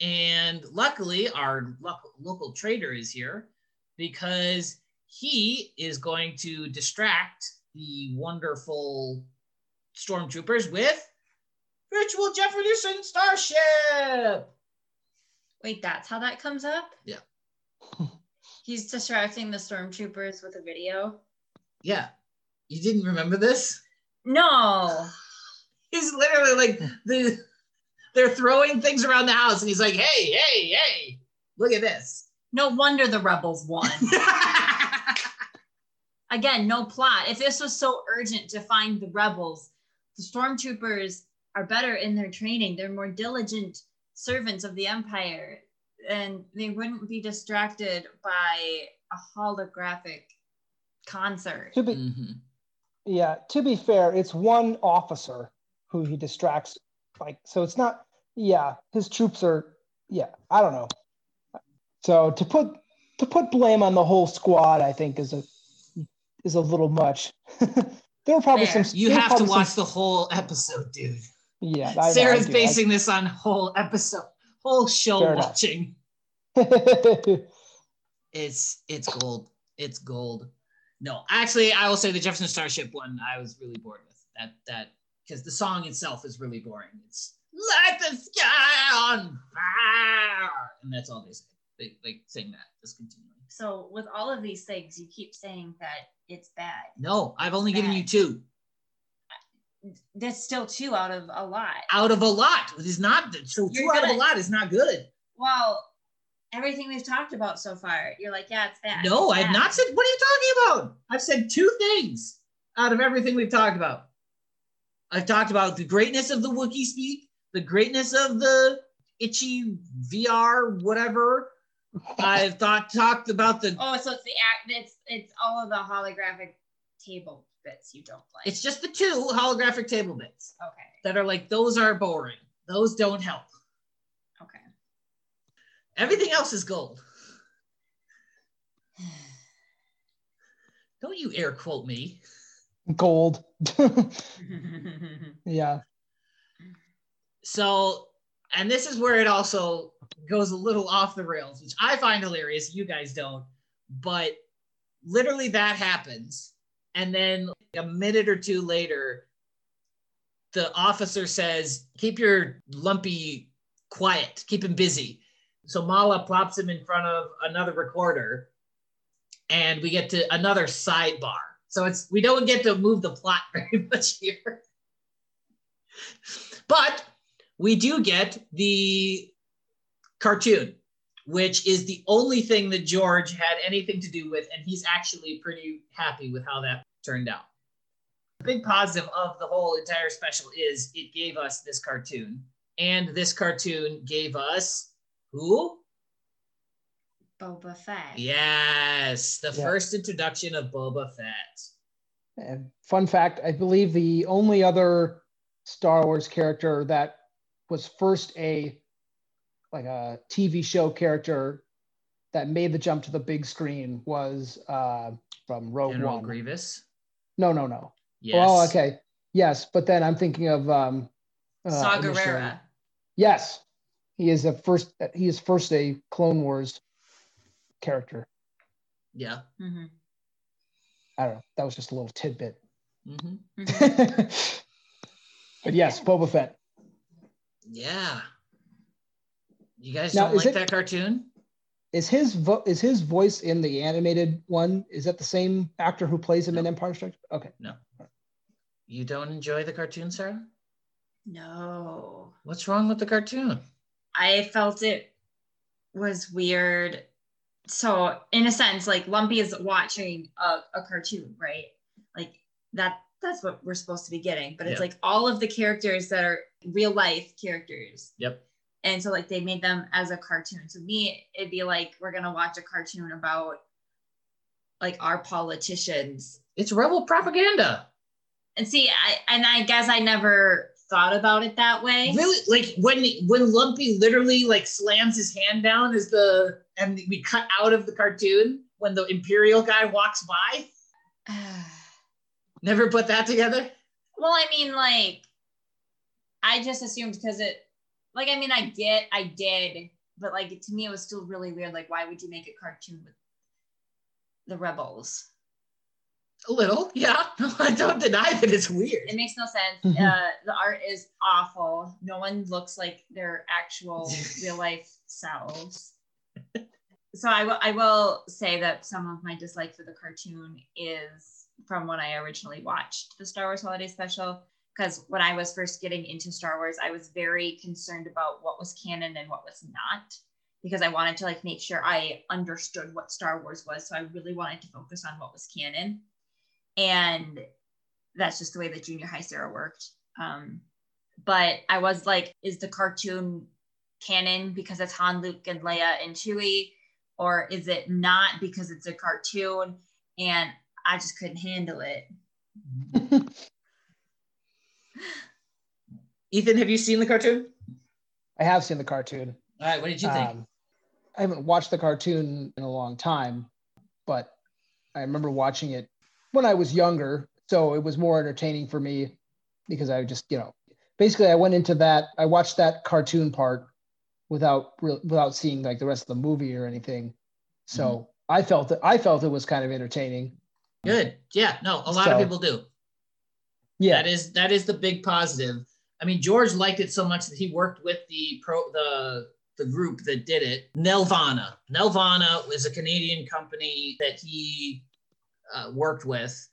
S6: And luckily our lo- local trader is here because he is going to distract the wonderful stormtroopers with virtual Jefferson starship.
S8: Wait, that's how that comes up?
S6: Yeah.
S8: He's distracting the stormtroopers with a video.
S6: Yeah. You didn't remember this?
S8: No.
S6: He's literally like the they're throwing things around the house and he's like, hey, hey, hey, look at this.
S8: No wonder the rebels won. Again, no plot. If this was so urgent to find the rebels, the stormtroopers are better in their training. They're more diligent servants of the empire, and they wouldn't be distracted by a holographic concert.
S9: to be
S6: Mm-hmm.
S9: Yeah, to be fair, it's one officer who he distracts. Like, so it's not. Yeah, his troops are. Yeah, I don't know. So to put to put blame on the whole squad, I think is a is a little much. there were probably
S8: Fair.
S9: some.
S6: You have to
S9: probably some-
S6: watch the whole episode, dude.
S9: Yeah, I I
S6: Sarah's.
S9: I-
S6: basing this on whole episode, whole show watching. It's it's gold. It's gold. No, actually, I will say the Jefferson Starship one I was really bored with. That that because the song itself is really boring. It's light the sky on fire, and that's all they say. They they sing that just continually.
S8: So, with all of these things, you keep saying that it's bad.
S6: No, I've only given you two
S8: That's still two out of a lot.
S6: out of a lot. It is not so 2
S8: You're
S6: out of a lot is not good.
S8: Well, everything we've talked about so far, you're like, yeah, it's bad.
S6: No,
S8: it's
S6: I've not said. What are you talking about? I've said two things out of everything we've talked about. I've talked about the greatness of the Wookiee speak, the greatness of the itchy VR, whatever. I've thought talked about the.
S8: Oh, so it's the act. It's it's all of the holographic table bits you don't like.
S6: It's just the two holographic table bits
S8: okay.
S6: that are like those are boring. Those don't help. Everything else is gold. Don't you air quote me.
S9: gold. yeah.
S6: So, and this is where it also goes a little off the rails, which I find hilarious. You guys don't, but literally that happens. And then a minute or two later, the officer says, Keep your lumpy quiet, keep him busy. So Malla plops him in front of another recorder, and we get to another sidebar. So it's we don't get to move the plot very much here. But we do get the cartoon, which is the only thing that George had anything to do with, and he's actually pretty happy with how that turned out. The big positive of the whole entire special is it gave us this cartoon, and this cartoon gave us who?
S8: Boba Fett.
S6: Yes, the
S9: Yeah.
S6: first introduction of Boba Fett.
S9: And fun fact, I believe the only other Star Wars character that was first a like a TV show character that made the jump to the big screen was uh, from Rogue
S6: General
S9: One.
S6: Grievous.
S9: No, no, no.
S6: Yes.
S9: Oh, okay. Yes, but then I'm thinking of um, uh,
S8: Saw
S9: initially-
S8: Gerrera.
S9: Yes, he is a first. He is first a Clone Wars character.
S6: Yeah.
S8: hmm
S9: I don't know. That was just a little tidbit.
S6: hmm
S9: but yes, Boba Fett.
S6: Yeah. You guys
S9: Now,
S6: don't
S9: is
S6: like
S9: it-
S6: that cartoon?
S9: Is his vo- is his voice in the animated one? Is that the same actor who plays him in Empire Strikes? Okay.
S6: No. You don't enjoy the cartoon, Sarah?
S8: No.
S6: What's wrong with the cartoon?
S8: I felt it was weird. So, in a sense, like Lumpy is watching a, a cartoon, right? Like that that's what we're supposed to be getting. But it's
S6: Yeah.
S8: like all of the characters that are real life characters.
S6: Yep.
S8: And so like they made them as a cartoon. To me, it'd be like we're gonna watch a cartoon about like our politicians.
S6: It's rebel propaganda.
S8: And see, I and I guess I never thought about it that way.
S6: Really? Like when when Lumpy literally like slams his hand down as the and we cut out of the cartoon when the Imperial guy walks by? Never put that together?
S8: Well, I mean, like, I just assumed because it, like, I mean, I get, I did, but like, to me, it was still really weird. Like, why would you make a cartoon with the rebels?
S6: A little, yeah. I don't deny that it's weird.
S8: It makes no sense. uh, the art is awful. No one looks like their actual real life selves. So I will, I will say that some of my dislike for the cartoon is from when I originally watched the Star Wars Holiday Special. Because when I was first getting into Star Wars, I was very concerned about what was canon and what was not, because I wanted to like make sure I understood what Star Wars was. So I really wanted to focus on what was canon, and that's just the way that junior high Sarah worked. Um, but I was like, is the cartoon canon because it's Han, Luke, and Leia and Chewie, or is it not because it's a cartoon? And I just couldn't handle it.
S6: Ethan, have you seen the cartoon?
S9: I have seen the cartoon.
S6: All right, what did you think?
S9: Um, I haven't watched the cartoon in a long time, but I remember watching it when I was younger. So it was more entertaining for me because I just, you know, basically I went into that. I watched that cartoon part without real without seeing like the rest of the movie or anything. So
S6: Mm-hmm.
S9: I felt it. I felt it was kind of entertaining.
S6: Good. Yeah, no, a lot of people do.
S9: Yeah.
S6: That is that is the big positive. I mean, George liked it so much that he worked with the pro the the group that did it, Nelvana. Nelvana was a Canadian company that he uh, worked with,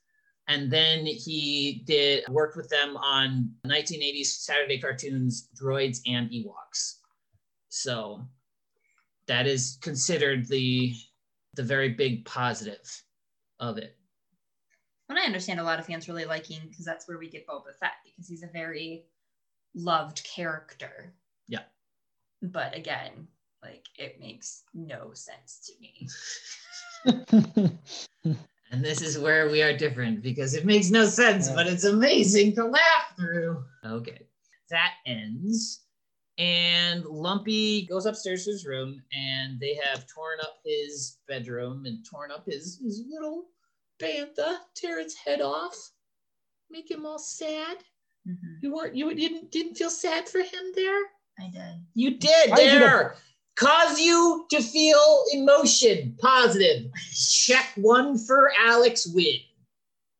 S6: and then he did worked with them on 1980s Saturday cartoons, Droids and Ewoks. So that is considered the the very big positive of it.
S8: And I understand a lot of fans really liking because that's where we get Boba Fett because he's a very loved character.
S6: Yeah.
S8: But again, like it makes no sense to me.
S6: And this is where we are different because it makes no sense, but it's amazing to laugh through. Okay. That ends. And Lumpy goes upstairs to his room and they have torn up his bedroom and torn up his, his little bantha, tear its head off, make him all sad. Mm-hmm. You weren't you didn't didn't feel sad for him there?
S8: I did.
S6: You did
S9: I did a-
S6: there. Cause you to feel emotion, positive. Check one for Alex Win.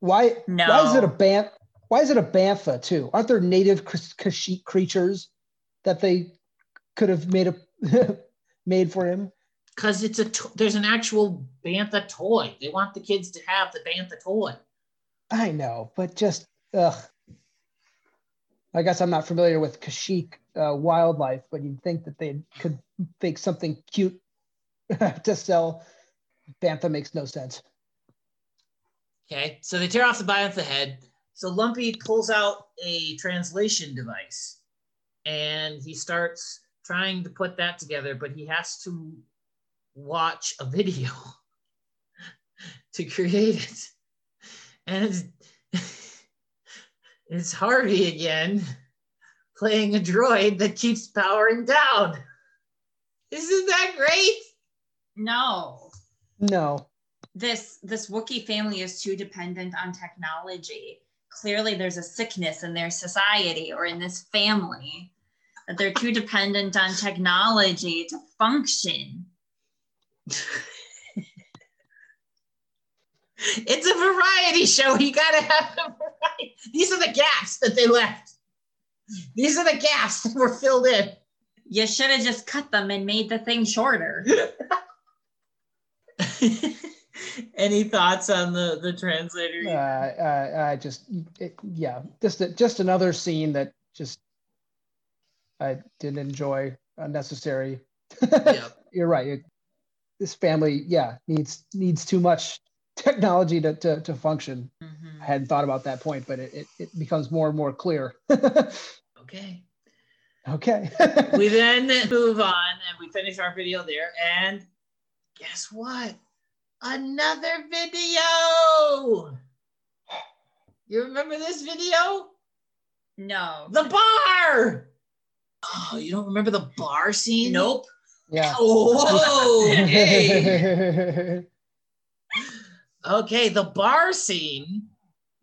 S9: Why?
S8: No.
S9: Why is it a ban? Why is it a bantha too? Aren't there native cr- Kashyyyk creatures that they could have made a made for him?
S6: Because it's a to- there's an actual bantha toy. They want the kids to have the bantha toy.
S9: I know, but just ugh. I guess I'm not familiar with Kashyyyk uh, wildlife, but you'd think that they could make something cute to sell. Bantha makes no sense.
S6: Okay, so they tear off the bantha head. So Lumpy pulls out a translation device, and he starts trying to put that together, but he has to watch a video to create it. And it's, it's Harvey again playing a droid that keeps powering down. Isn't that great?
S8: No.
S9: No.
S8: This this Wookiee family is too dependent on technology. Clearly there's a sickness in their society or in this family that they're too dependent on technology to function.
S6: It's a variety show. You gotta have a variety. These are the gaps that they left. These are the gaps that were filled in.
S8: You should have just cut them and made the thing shorter.
S6: Any thoughts on the the translator?
S9: Uh, uh, I just, it, yeah, just just another scene that just I didn't enjoy. Unnecessary.
S6: Yep.
S9: You're right. It, this family, yeah, needs needs too much technology to to, to function.
S6: Mhm.
S9: I hadn't thought about that point, but it, it, it becomes more and more clear.
S6: Okay.
S9: okay.
S6: We then move on and we finish our video there. And guess what? Another video. You remember this video?
S8: No.
S6: The bar. Oh, you don't remember the bar scene?
S8: Nope.
S9: yeah.
S6: Oh, hey. Okay, the bar scene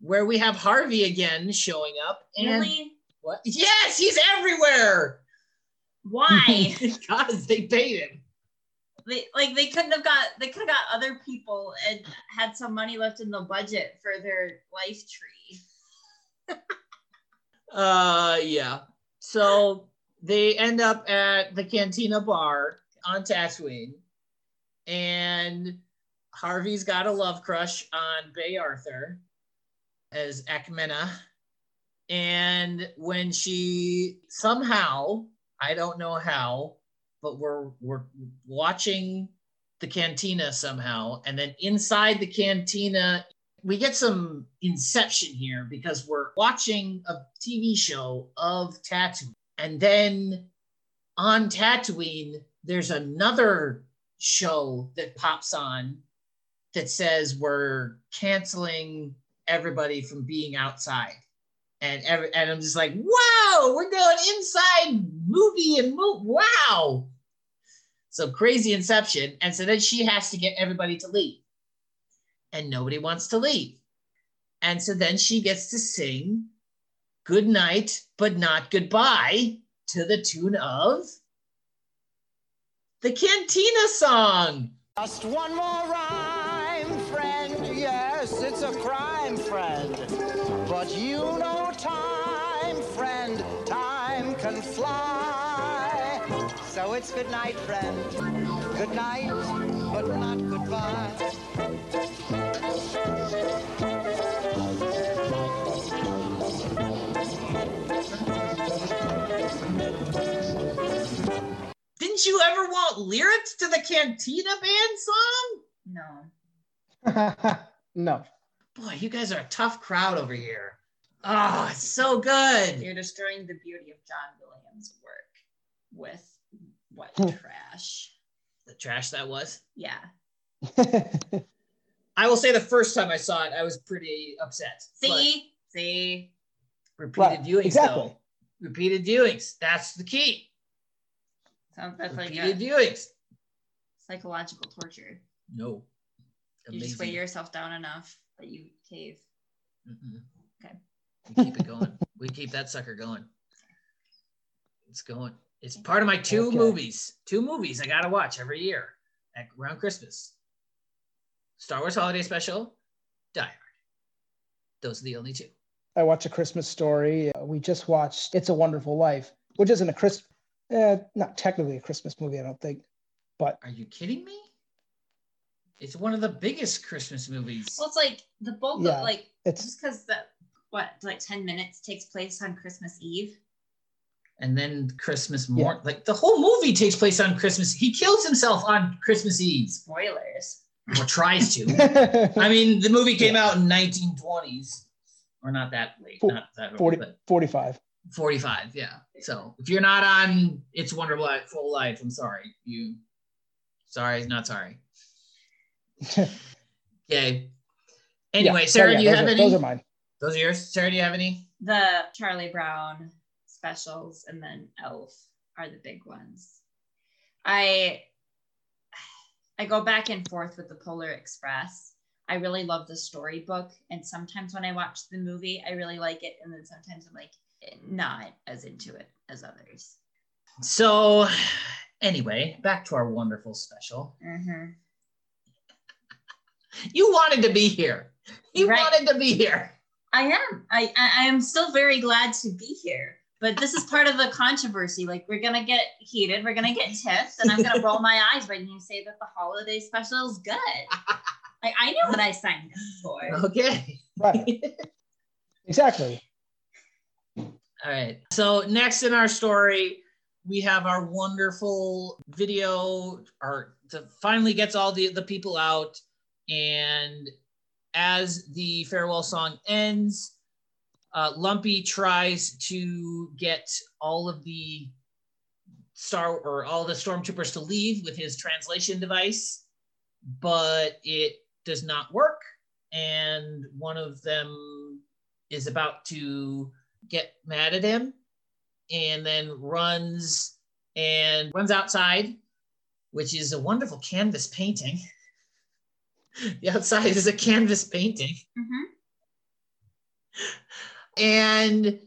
S6: where we have Harvey again showing up. And
S8: Really?
S6: what? Yes, he's everywhere.
S8: Why?
S6: because they paid him.
S8: they like they couldn't have got they could have got other people and had some money left in the budget for their life tree.
S6: Uh, yeah. So they end up at the Cantina bar on Tatooine, and Harvey's got a love crush on Bea Arthur as Ackmena. And when she somehow, I don't know how, but we're we're watching the cantina somehow, and then inside the cantina we get some inception here because we're watching a TV show of Tatooine. And then on Tatooine, there's another show that pops on that says we're canceling everybody from being outside. And, every, and I'm just like, wow, we're going inside movie and move. Wow. So crazy inception. And so then she has to get everybody to leave and nobody wants to leave. And so then she gets to sing good night, but not goodbye to the tune of the Cantina song.
S11: Just one more rhyme, But you know time, friend. Time can fly. So it's good night, friend. Good night, but not goodbye.
S6: Didn't you ever want lyrics to the Cantina Band song?
S8: No.
S9: no.
S6: Boy, you guys are a tough crowd over here. Oh, it's so good.
S8: You're destroying the beauty of John Williams' work with what
S9: Hmm.
S8: trash.
S6: The trash that was.
S8: Yeah.
S6: I will say the first time I saw it, I was pretty upset.
S8: See? See?
S6: Repeated
S9: Right,
S6: viewings,
S9: exactly.
S6: though. Repeated viewings. That's the key.
S8: Sounds that's like
S6: Repeated
S8: a
S6: viewings.
S8: psychological torture.
S6: No.
S8: You just weigh yourself down enough that you cave.
S6: Mm-mm.
S8: Okay.
S6: We keep it going. we keep that sucker going. It's going. It's part of my two
S9: Okay.
S6: movies. Two movies I gotta watch every year at, around Christmas. Star Wars Holiday Special, Die Hard. Those are the only two.
S9: I watch a Christmas story. Uh, we just watched It's a Wonderful Life, which isn't a Chris, uh, not technically a Christmas movie, I don't think. But
S6: Are you kidding me? It's one of the biggest Christmas movies.
S8: Well, it's like the bulk
S9: Yeah,
S8: of like
S9: it's
S8: just because the what like 10 minutes takes place on Christmas Eve.
S6: and then Christmas morning. Like the whole movie takes place on Christmas. He kills himself on Christmas Eve,
S8: Spoilers.
S6: or tries to. I mean, the movie came out in 1920s, or not that late,
S9: Fo-
S6: not that
S9: 40,
S6: but
S9: 45.
S6: 45. Yeah. So if you're not on It's Wonderful Life, Full Life, I'm sorry. You, sorry, not sorry. Okay. Anyway,
S9: Yeah,
S6: Sarah,
S9: yeah,
S6: do you have
S9: are-
S6: any?
S9: Those are mine.
S6: Those are yours. Sarah, do you have any?
S8: The Charlie Brown specials and then Elf are the big ones. I I go back and forth with the Polar Express. I really love the storybook, and sometimes when I watch the movie, I really like it, and then sometimes I'm like not as into it as others.
S6: So, anyway, back to our wonderful special.
S8: Mm-hmm.
S6: You wanted to be here. You
S8: Right.
S6: wanted to be here.
S8: I am. I, I I am still very glad to be here. But this is part of the controversy. Like we're gonna get heated, we're gonna get tiffed, and I'm gonna roll my eyes when you say that the holiday special is good. Like I knew what I signed up for.
S6: Okay.
S9: Right. exactly.
S6: All right. So next in our story, we have our wonderful video. Our the, finally gets all the the people out, and as the farewell song ends, uh, Lumpy tries to get all of the star or all the stormtroopers to leave with his translation device, but it does not work. And one of them is about to get mad at him and then runs and runs outside, which is a wonderful canvas painting. the outside is a canvas painting.
S8: Mhm.
S6: And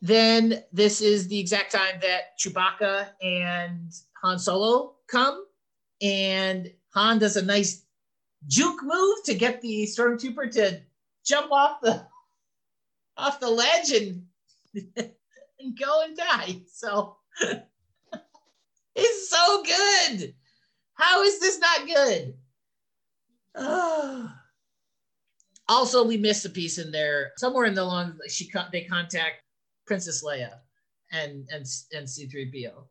S6: then this is the exact time that Chewbacca and Han Solo come, and Han does a nice juke move to get the stormtrooper to jump off the off the ledge and and go and die. So it's so good. How is this not good? Also, we missed a piece in there. Somewhere in the long, she they contact Princess Leia and and and C3PO,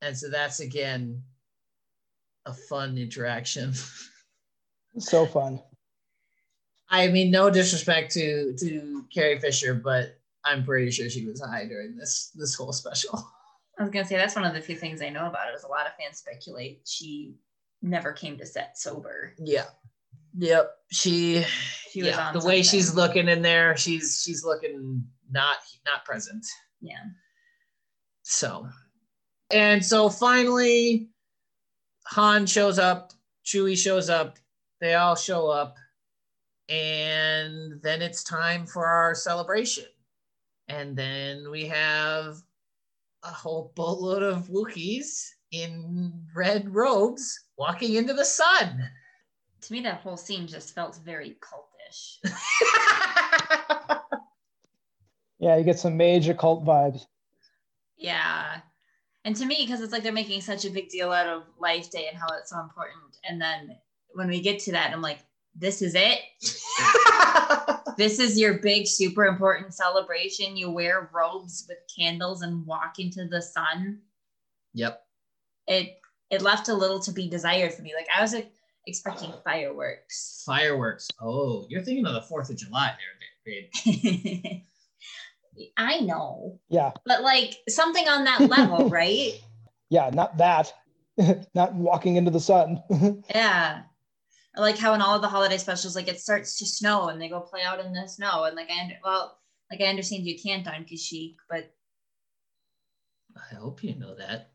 S6: and so that's again a fun interaction.
S9: So fun.
S6: I mean, no disrespect to to Carrie Fisher, but I'm pretty sure she was high during this this whole special.
S8: I was gonna say that's one of the few things I know about it. Is a lot of fans speculate she never came to set sober.
S6: Yeah. Yep. She
S8: She was
S6: yeah,
S8: on
S6: the way she's looking in there, she's she's looking not not present.
S8: Yeah.
S6: So and so finally Han shows up, Chewie shows up, they all show up, and then it's time for our celebration. And then we have a whole boatload of Wookiees in red robes walking into the sun.
S8: To me, that whole scene just felt very cultish.
S9: Yeah, you get some major cult vibes.
S8: Yeah. And to me, because it's like they're making such a big deal out of Life Day and how it's so important. And then when we get to that, I'm like, this is it. this is your big, super important celebration. You wear robes with candles and walk into the sun.
S6: Yep.
S8: It it left a little to be desired for me. Like I was like, expecting fireworks.
S6: Fireworks. Oh, you're thinking of the 4th of July there, babe.
S8: I know,
S9: Yeah,
S8: but like something on that level, right?
S9: yeah, not that. not walking into the sun.
S8: Yeah. I like how in all of the holiday specials, like it starts to snow and they go play out in the snow. And like I under- well, like I understand you can't on Kashyyyk, but
S6: I hope you know that.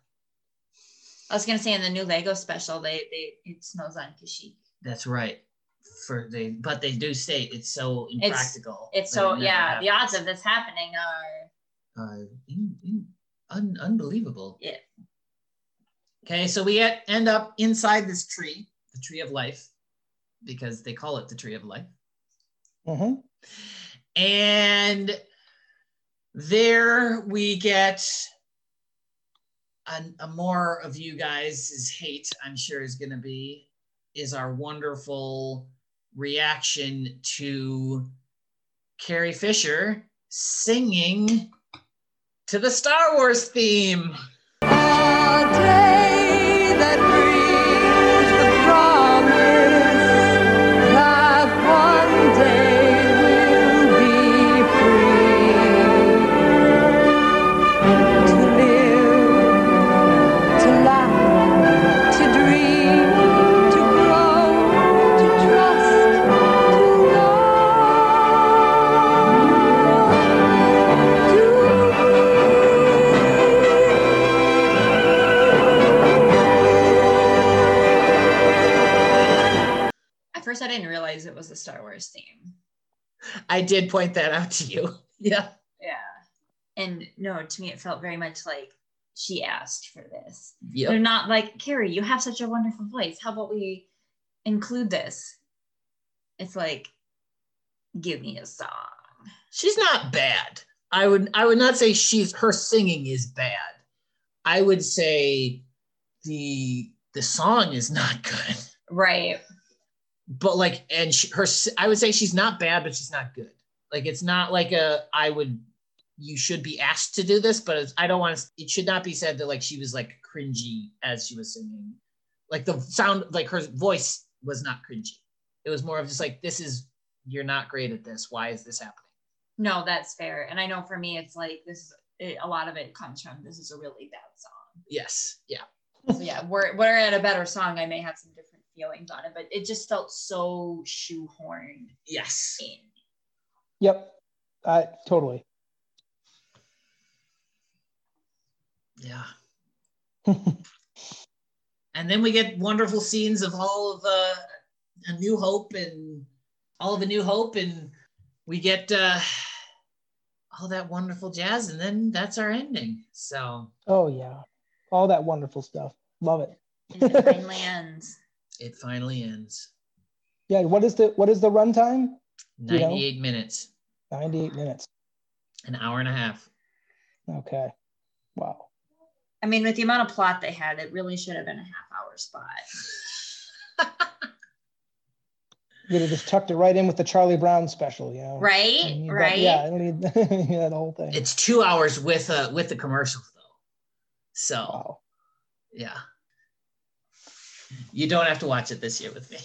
S8: I was gonna say in the new Lego special, they they it snows on Kashyyyk.
S6: That's right. For they, but they do state it's so impractical.
S8: It's
S6: that
S8: so
S6: it never
S8: yeah, the odds of this happening are
S6: uh, in, in, un, unbelievable.
S8: Yeah.
S6: Okay, so we end up inside this tree, the tree of life, because they call it the tree of life.
S9: hmm
S6: And there we get a, more of you guys' hate, I'm sure is going to be, is our wonderful reaction to Carrie Fisher singing to the Star Wars theme. Did point that out to you. Yeah.
S8: Yeah. And no, to me, it felt very much like she asked for this.
S6: Yep.
S8: They're not like, Carrie, you have such a wonderful voice. How about we include this? It's like, give me a song.
S6: She's not bad. I would I would not say she's her singing is bad. I would say the the song is not good.
S8: Right.
S6: But like and she, her I would say she's not bad but she's not good. Like it's not like a I would you should be asked to do this but it's, I don't want to it should not be said that like she was like cringy as she was singing. Like the sound like her voice was not cringy. It was more of just like this is you're not great at this. Why is this happening?
S8: No, that's fair. And I know for me, it's like this. It, a lot of it comes from this is a really bad song.
S6: Yes. Yeah.
S8: So yeah, we're we're at a better song. I may have some different feelings on it, but it just felt so shoehorned.
S6: Yes.
S8: In.
S9: Yep. Uh, totally.
S6: Yeah. and then we get wonderful scenes of all of uh, a New Hope and all of a New Hope, and we get uh, all that wonderful jazz, and then that's our ending. So.
S9: Oh yeah, all that wonderful stuff. Love it.
S8: It finally ends.
S6: It finally ends.
S9: Yeah. What is the what is the runtime? You know?
S6: Ninety-eight minutes.
S9: Ninety-eight minutes.
S6: An hour and a half.
S9: Okay. Wow.
S8: I mean, with the amount of plot they had, it really should have been a half hour spot.
S9: You'd have just tucked it right in with the Charlie Brown special, you know.
S8: Right,
S9: I need that-
S8: right.
S9: yeah, I need yeah, the whole thing.
S6: It's two hours with uh with the commercials though. So
S9: Wow.
S6: yeah. You don't have to watch it this year with me.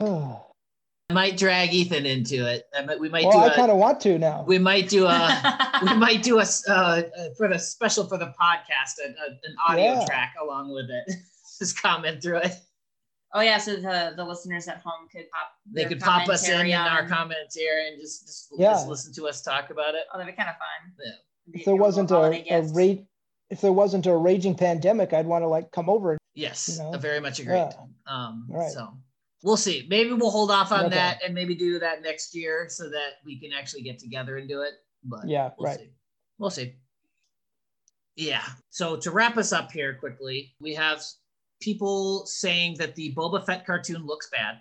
S9: well,
S6: I might drag Ethan into it. I might, we might
S9: I
S6: do
S9: kind of want to now.
S6: we might do a we might do a uh, uh, for the special for the podcast a, a- an audio
S9: Yeah.
S6: track along with it. Just comment through it.
S8: Oh yeah, so the the listeners at home could pop.
S6: They could pop us in in our comments here and just just,
S9: Yeah.
S6: just listen to us talk about it.
S8: Oh, that'd be kind of fun.
S6: Yeah.
S9: If there wasn't a, a
S8: gifts.
S9: rate, if there wasn't a raging pandemic, I'd want to like come over.
S6: Yes,
S9: You know?
S6: I very much agree.
S9: Yeah.
S6: Um,
S9: Right.
S6: So we'll see. Maybe we'll hold off on
S9: Okay.
S6: that and maybe do that next year so that we can actually get together and do it. But
S9: Yeah,
S6: we'll
S9: right.
S6: see. We'll see. Yeah. So to wrap us up here quickly, we have people saying that the Boba Fett cartoon looks bad.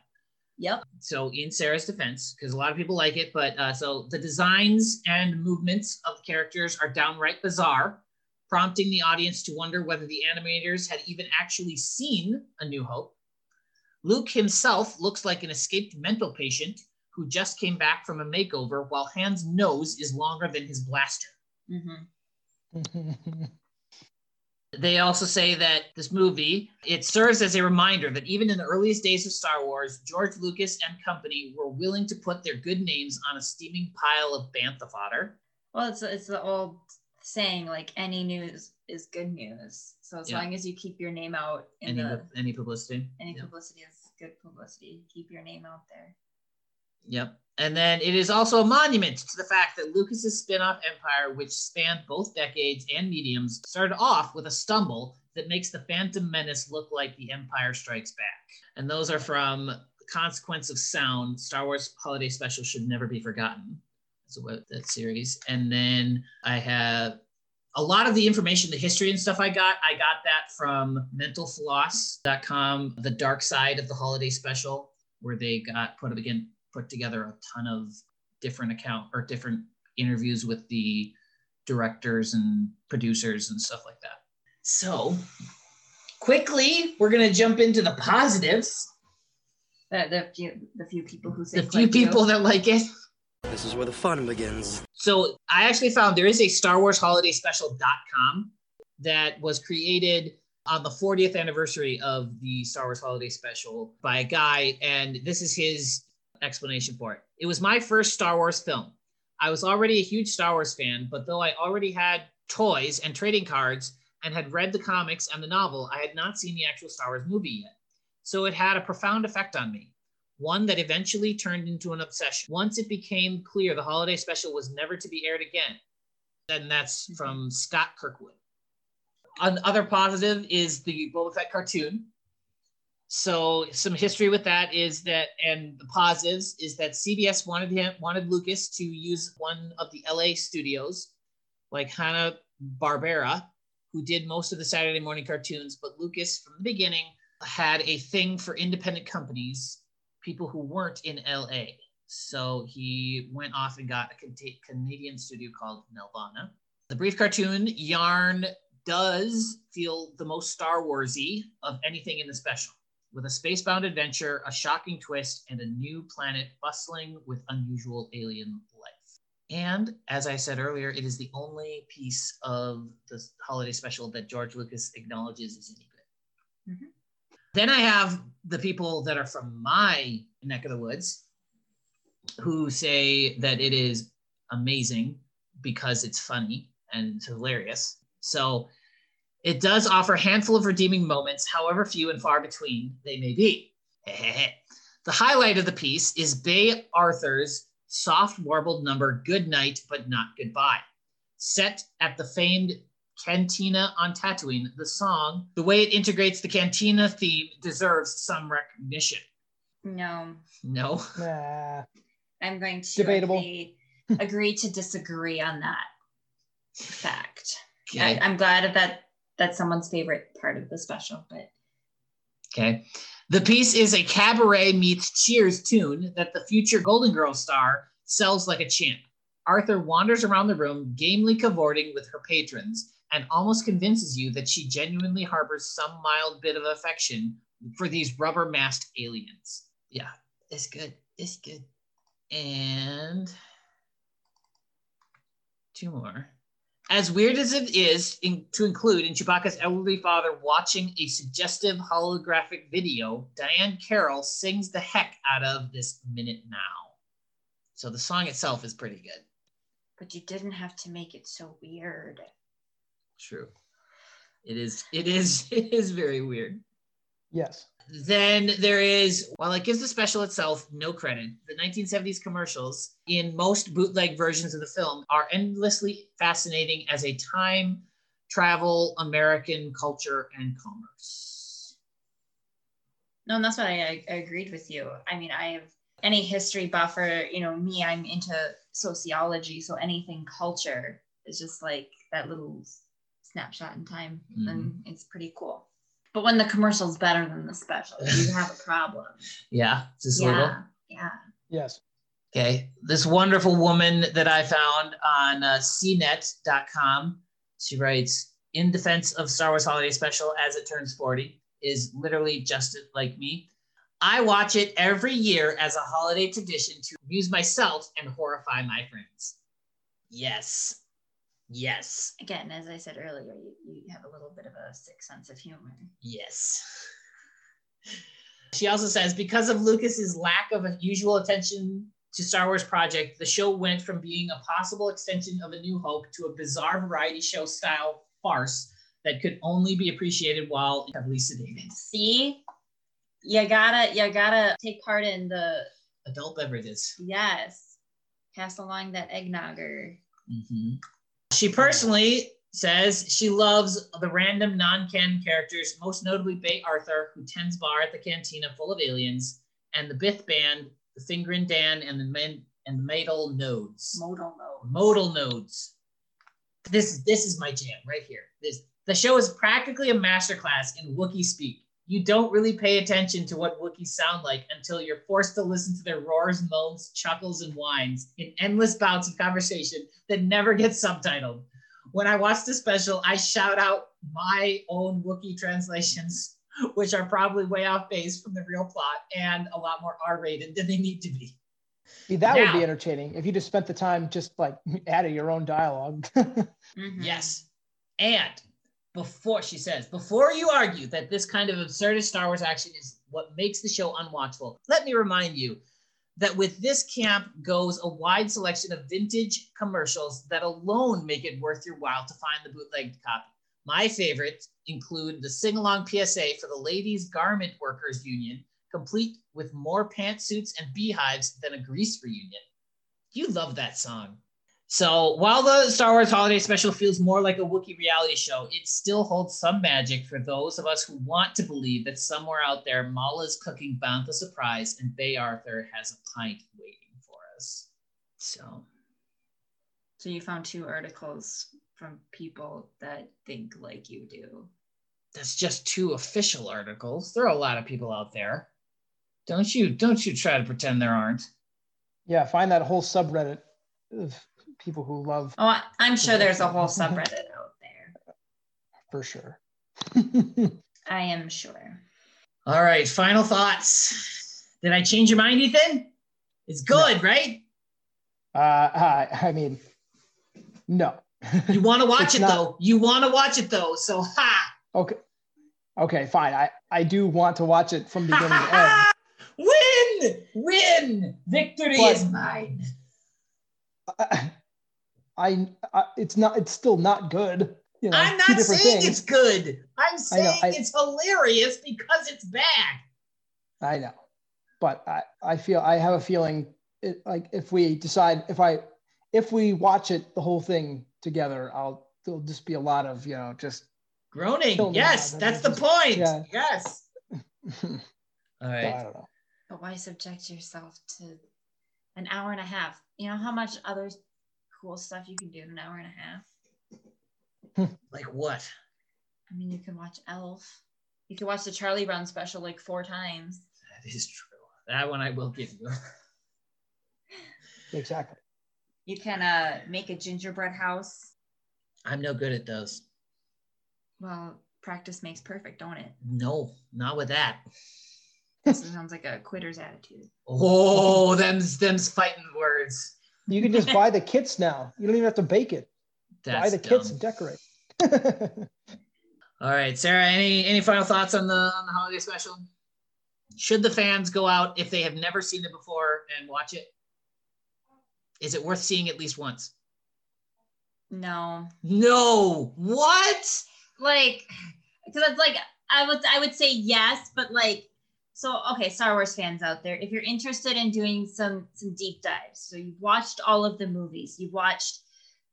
S8: Yep.
S6: So in Sarah's defense, because a lot of people like it, but uh, so the designs and movements of the characters are downright bizarre, prompting the audience to wonder whether the animators had even actually seen A New Hope. Luke himself looks like an escaped mental patient who just came back from a makeover, while Han's nose is longer than his blaster.
S8: hmm
S6: They also say that this movie it serves as a reminder that even in the earliest days of Star Wars, George Lucas and company were willing to put their good names on a steaming pile of bantha fodder.
S8: Well, it's it's the old saying like any news is good news. So as
S6: Yeah.
S8: long as you keep your name out in
S6: Any
S8: the
S6: any publicity?
S8: any
S6: Yeah.
S8: publicity is good publicity. Keep your name out there.
S6: Yep. And then it is also a monument to the fact that Lucas's spin-off empire, which spanned both decades and mediums, started off with a stumble that makes the Phantom Menace look like the Empire Strikes Back. And those are from Consequence of Sound, Star Wars Holiday Special Should Never Be Forgotten. That series. And then I have a lot of the information, the history and stuff I got, I got that from mentalfloss.com, the dark side of the holiday special, where they got put up again put together a ton of different account or different interviews with the directors and producers and stuff like that. So quickly, we're gonna jump into the positives.
S8: The, the few the few people who say
S6: The few people that like it.
S12: This is where the fun begins.
S6: So I actually found there is a Star Wars Holiday Special.com that was created on the 40th anniversary of the Star Wars Holiday Special by a guy, and this is his explanation for it. It was my first Star Wars film. I was already a huge Star Wars fan, but though I already had toys and trading cards and had read the comics and the novel, I had not seen the actual Star Wars movie yet. So it had a profound effect on me one that eventually turned into an obsession. Once it became clear the holiday special was never to be aired again, and that's from Scott Kirkwood. Another positive is the Boba Fett cartoon. So some history with that is that, and the positives is that CBS wanted him wanted Lucas to use one of the LA studios, like Hanna Barbera, who did most of the Saturday morning cartoons. But Lucas, from the beginning, had a thing for independent companies, people who weren't in LA. So he went off and got a Canadian studio called Nelvana. The brief cartoon Yarn does feel the most Star Warsy of anything in the special, with a spacebound adventure, a shocking twist, and a new planet bustling with unusual alien life. And as I said earlier, it is the only piece of the holiday special that George Lucas acknowledges is any good. Mm-hmm. Then I have the people that are from my neck of the woods who say that it is amazing because it's funny and hilarious. So it does offer a handful of redeeming moments, however few and far between they may be. the highlight of the piece is Bea Arthur's soft warbled number Good Night But Not Goodbye. Set at the famed Cantina on Tatooine, the song, the way it integrates the Cantina theme deserves some recognition.
S8: No,
S6: No?
S9: Nah.
S8: I'm going to
S9: Debatable.
S8: Agree, agree to disagree on that fact.
S6: Okay.
S8: I, I'm glad that that's someone's favorite part of the special, but
S6: Okay. The piece is a cabaret meets cheers tune that the future Golden Girl star sells like a champ. Arthur wanders around the room, gamely cavorting with her patrons, and almost convinces you that she genuinely harbors some mild bit of affection for these rubber masked aliens. Yeah, it's good. It's good. And two more. As weird as it is in, to include in Chewbacca's elderly father watching a suggestive holographic video, Diahann Carroll sings the heck out of this minute now. So the song itself is pretty good.
S8: But you didn't have to make it so weird.
S6: True. It is. It is. It is very weird.
S9: Yes.
S6: Then there is, while it gives the special itself no credit, the 1970s commercials in most bootleg versions of the film are endlessly fascinating as a time travel American culture and commerce.
S8: No, and that's why I, I agreed with you. I mean, I have any history buff or, you know, me, I'm into sociology. So anything culture is just like that little snapshot in time. And it's pretty cool. But when the commercial's better than the special, you have a problem.
S6: Yeah, just a
S8: yeah.
S6: little.
S8: Yeah.
S9: Yes.
S6: Okay. This wonderful woman that I found on uh, cnet.com, she writes, in defense of Star Wars Holiday Special as it turns 40, is literally just like me. I watch it every year as a holiday tradition to amuse myself and horrify my friends. Yes. Yes.
S8: Again, as I said earlier, you, you have a little bit of a sick sense of humor.
S6: Yes. She also says because of Lucas's lack of usual attention to Star Wars project, the show went from being a possible extension of A New Hope to a bizarre variety show style farce that could only be appreciated while heavily sedated.
S8: See, you gotta you gotta take part in the
S6: Adult beverages.
S8: yes, pass along that eggnogger.
S6: Mhm. She personally says she loves the random non-canon characters, most notably Bea Arthur, who tends bar at the cantina full of aliens, and the Bith Band, the Figrin D'an, and the men and the Modal Nodes.
S8: Modal Nodes.
S6: Modal Nodes. This this is my jam right here. This the show is practically a masterclass in Wookiee speak. You don't really pay attention to what Wookiees sound like until you're forced to listen to their roars, moans, chuckles, and whines in endless bouts of conversation that never gets subtitled. When I watch the special, I shout out my own Wookiee translations, which are probably way off base from the real plot and a lot more R-rated than they need to be.
S9: See, that would be entertaining if you just spent the time just like adding your own dialogue.
S8: Mm-hmm.
S6: Yes. And before she says, before you argue that this kind of absurdist Star Wars action is what makes the show unwatchable, let me remind you that with this camp goes a wide selection of vintage commercials that alone make it worth your while to find the bootlegged copy. My favorites include the sing along PSA for the Ladies Garment Workers Union, complete with more pantsuits and beehives than a grease reunion. You love that song. So while the Star Wars Holiday Special feels more like a Wookiee reality show, it still holds some magic for those of us who want to believe that somewhere out there, Malla's cooking Bantha surprise and Bea Arthur has a pint waiting for us. So
S8: So you found two articles from people that think like you do.
S6: that's just two official articles. There are a lot of people out there. Don't you don't you try to pretend there aren't.
S9: Yeah, find that whole subreddit of people who love
S8: Oh, I- I'm sure there's a whole subreddit out there.
S9: for sure.
S8: I am sure.
S6: All right, final thoughts. Did I change your mind, Ethan? It's good, right?
S9: Uh, I, I mean, no.
S6: You want to watch it
S9: not-
S6: though. You want to watch it though. So ha!
S9: Okay. Okay, fine. I, I do want to watch it from beginning to end.
S6: Win! Win! Victory
S9: But-
S6: is mine.
S9: I, I, I it's not it's still not good. You know,
S6: I'm not saying
S9: things.
S6: it's good. I'm
S9: I know,
S6: saying
S9: I-
S6: it's hilarious because it's bad.
S9: I know, but I, I feel I have a feeling it, like if we decide if I if we watch it the whole thing together, I'll there'll just be a lot of you know just
S6: Groaning. Yes, that's
S9: that
S6: the
S9: just-
S6: point.
S9: yeah.
S6: Yes. All
S9: I don't know.
S8: But why subject yourself to an hour and a half? You know how much other cool stuff you can do in an hour and a half?
S6: Like what?
S8: I mean, you can watch Elf. You can watch the Charlie Brown special like four times.
S6: That is true. That one I will give you.
S9: Exactly.
S8: You can uh, make a gingerbread house.
S6: I'm no good at those.
S8: Well, practice makes perfect, don't it?
S6: No, not with that.
S8: This sounds like a quitter's attitude.
S6: Oh, them's them's fighting words.
S9: You can just buy the kits now. You don't even have to bake it. buy
S6: That's
S9: the kits and decorate.
S6: All right, Sarah. Any any final thoughts on the on the holiday special? Should the fans go out if they have never seen it before and watch it? Is it worth seeing at least once?
S8: No,
S6: No. What?
S8: like, because it's like I would I would say yes, but like, so okay, Star Wars fans out there, if you're interested in doing some some deep dives, so you've watched all of the movies, you've watched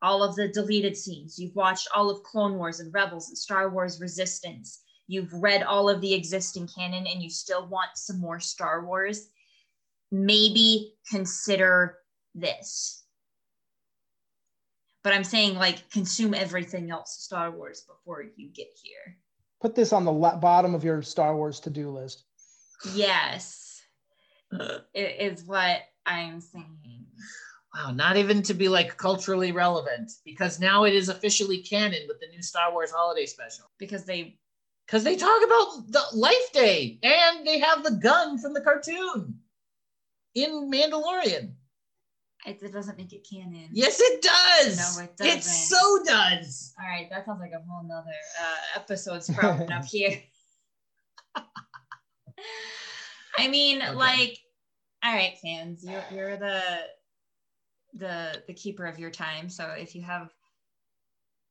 S8: all of the deleted scenes, you've watched all of Clone Wars and Rebels and Star Wars Resistance, you've read all of the existing canon, and you still want some more Star Wars, maybe consider this. But I'm saying like consume everything else Star Wars before you get here.
S9: Put this on the bottom of your Star Wars to-do list.
S8: Yes, it is what I'm saying.
S6: Wow, not even to be like culturally relevant because now it is officially canon with the new Star Wars holiday special.
S8: Because they
S6: Because they talk about the Life Day and they have the gun from the cartoon in Mandalorian.
S8: it, it doesn't make it canon.
S6: Yes, it does.
S8: No, it doesn't.
S6: It so does.
S8: All right, that sounds like a whole nother uh, episode sprouting up here. I mean,
S6: Okay.
S8: like, all right, fans, you're you're the the the keeper of your time. So if you have,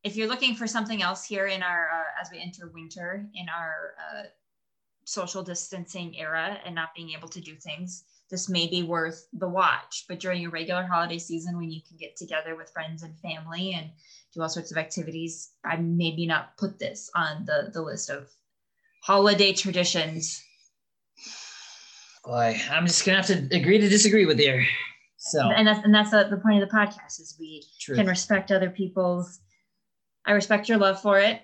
S8: if you're looking for something else here in our uh, as we enter winter in our uh, social distancing era and not being able to do things, this may be worth the watch. But during a regular holiday season, when you can get together with friends and family and do all sorts of activities, I maybe not put this on the the list of holiday traditions.
S6: Boy, I'm just gonna have to agree to disagree with you. So
S8: And that's and that's the, the point of the podcast is we
S6: True.
S8: can respect other people's. I respect your love for it,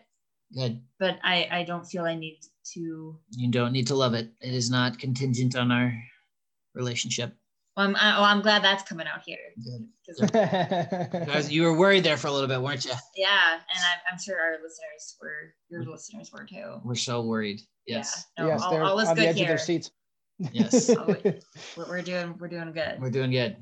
S6: good.
S8: but I I don't feel I need to.
S6: You don't need to love it. It is not contingent on our relationship.
S8: Well, I'm I, well, I'm glad that's coming out here.
S6: Good.
S8: 'Cause-
S6: Guys, you were worried there for a little bit, weren't you?
S8: yeah, and I'm, I'm sure our listeners were your listeners were too.
S6: We're so worried. Yes.
S8: Yeah, no,
S9: yes,
S8: all,
S9: they're
S8: all is
S9: on the
S8: good
S9: edge of
S8: here.
S9: their seats.
S6: Yes.
S8: Oh. We're, doing we're doing good.
S6: We're doing good.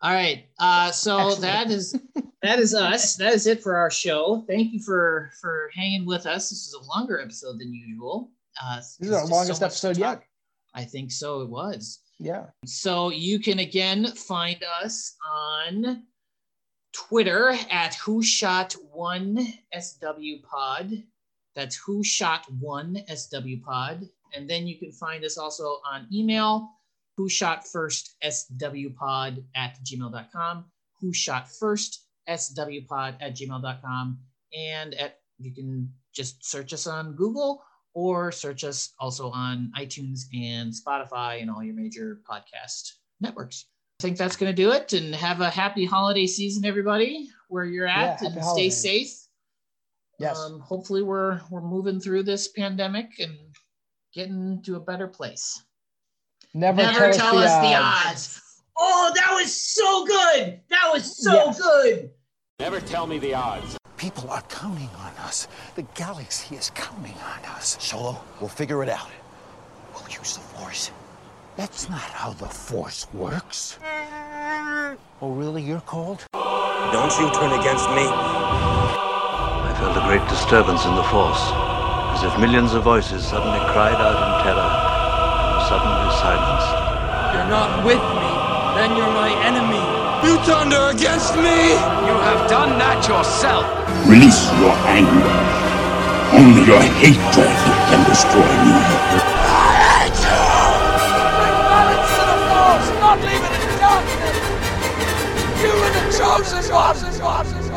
S6: All right. Uh, so
S9: Excellent.
S6: that is that is us. That is it for our show. Thank you for for hanging with us. This is a longer episode than usual. Uh,
S9: This is our
S6: just so
S9: longest episode yet.
S6: I think so. It was.
S9: Yeah.
S6: So you can again find us on Twitter at Who Shot One SW Pod. That's Who Shot One SW Pod, and then you can find us also on email Who Shot First SW Pod at gmail.com. who shot first, swpod at gmail.com. And at you can just search us on Google or search us also on iTunes and Spotify and all your major podcast networks. I think that's going to do it. And have a happy holiday season, everybody, where you're at,
S9: happy
S6: and stay
S9: holidays.
S6: safe.
S9: Yes.
S6: Um, hopefully, we're we're moving through this pandemic and getting to a better place.
S9: Never,
S6: Never
S9: tell, us the odds.
S6: odds. Oh, that was so good. That was so
S9: Yes.
S6: good.
S1: Never tell me the odds.
S11: People are counting on us. The galaxy is counting on us. Solo, we'll figure it out. We'll use the Force. That's not how the Force works. Oh, really? You're cold?
S12: Don't you turn against me.
S2: I felt a great disturbance in the force, as if millions of voices suddenly cried out in terror and were suddenly silenced.
S4: You're not with me, then you're my enemy. You turned her against me! You have done that yourself.
S5: Release your anger. Only your hatred can destroy me.
S4: Balance to the force, not leave it in darkness. You were the chosen ones.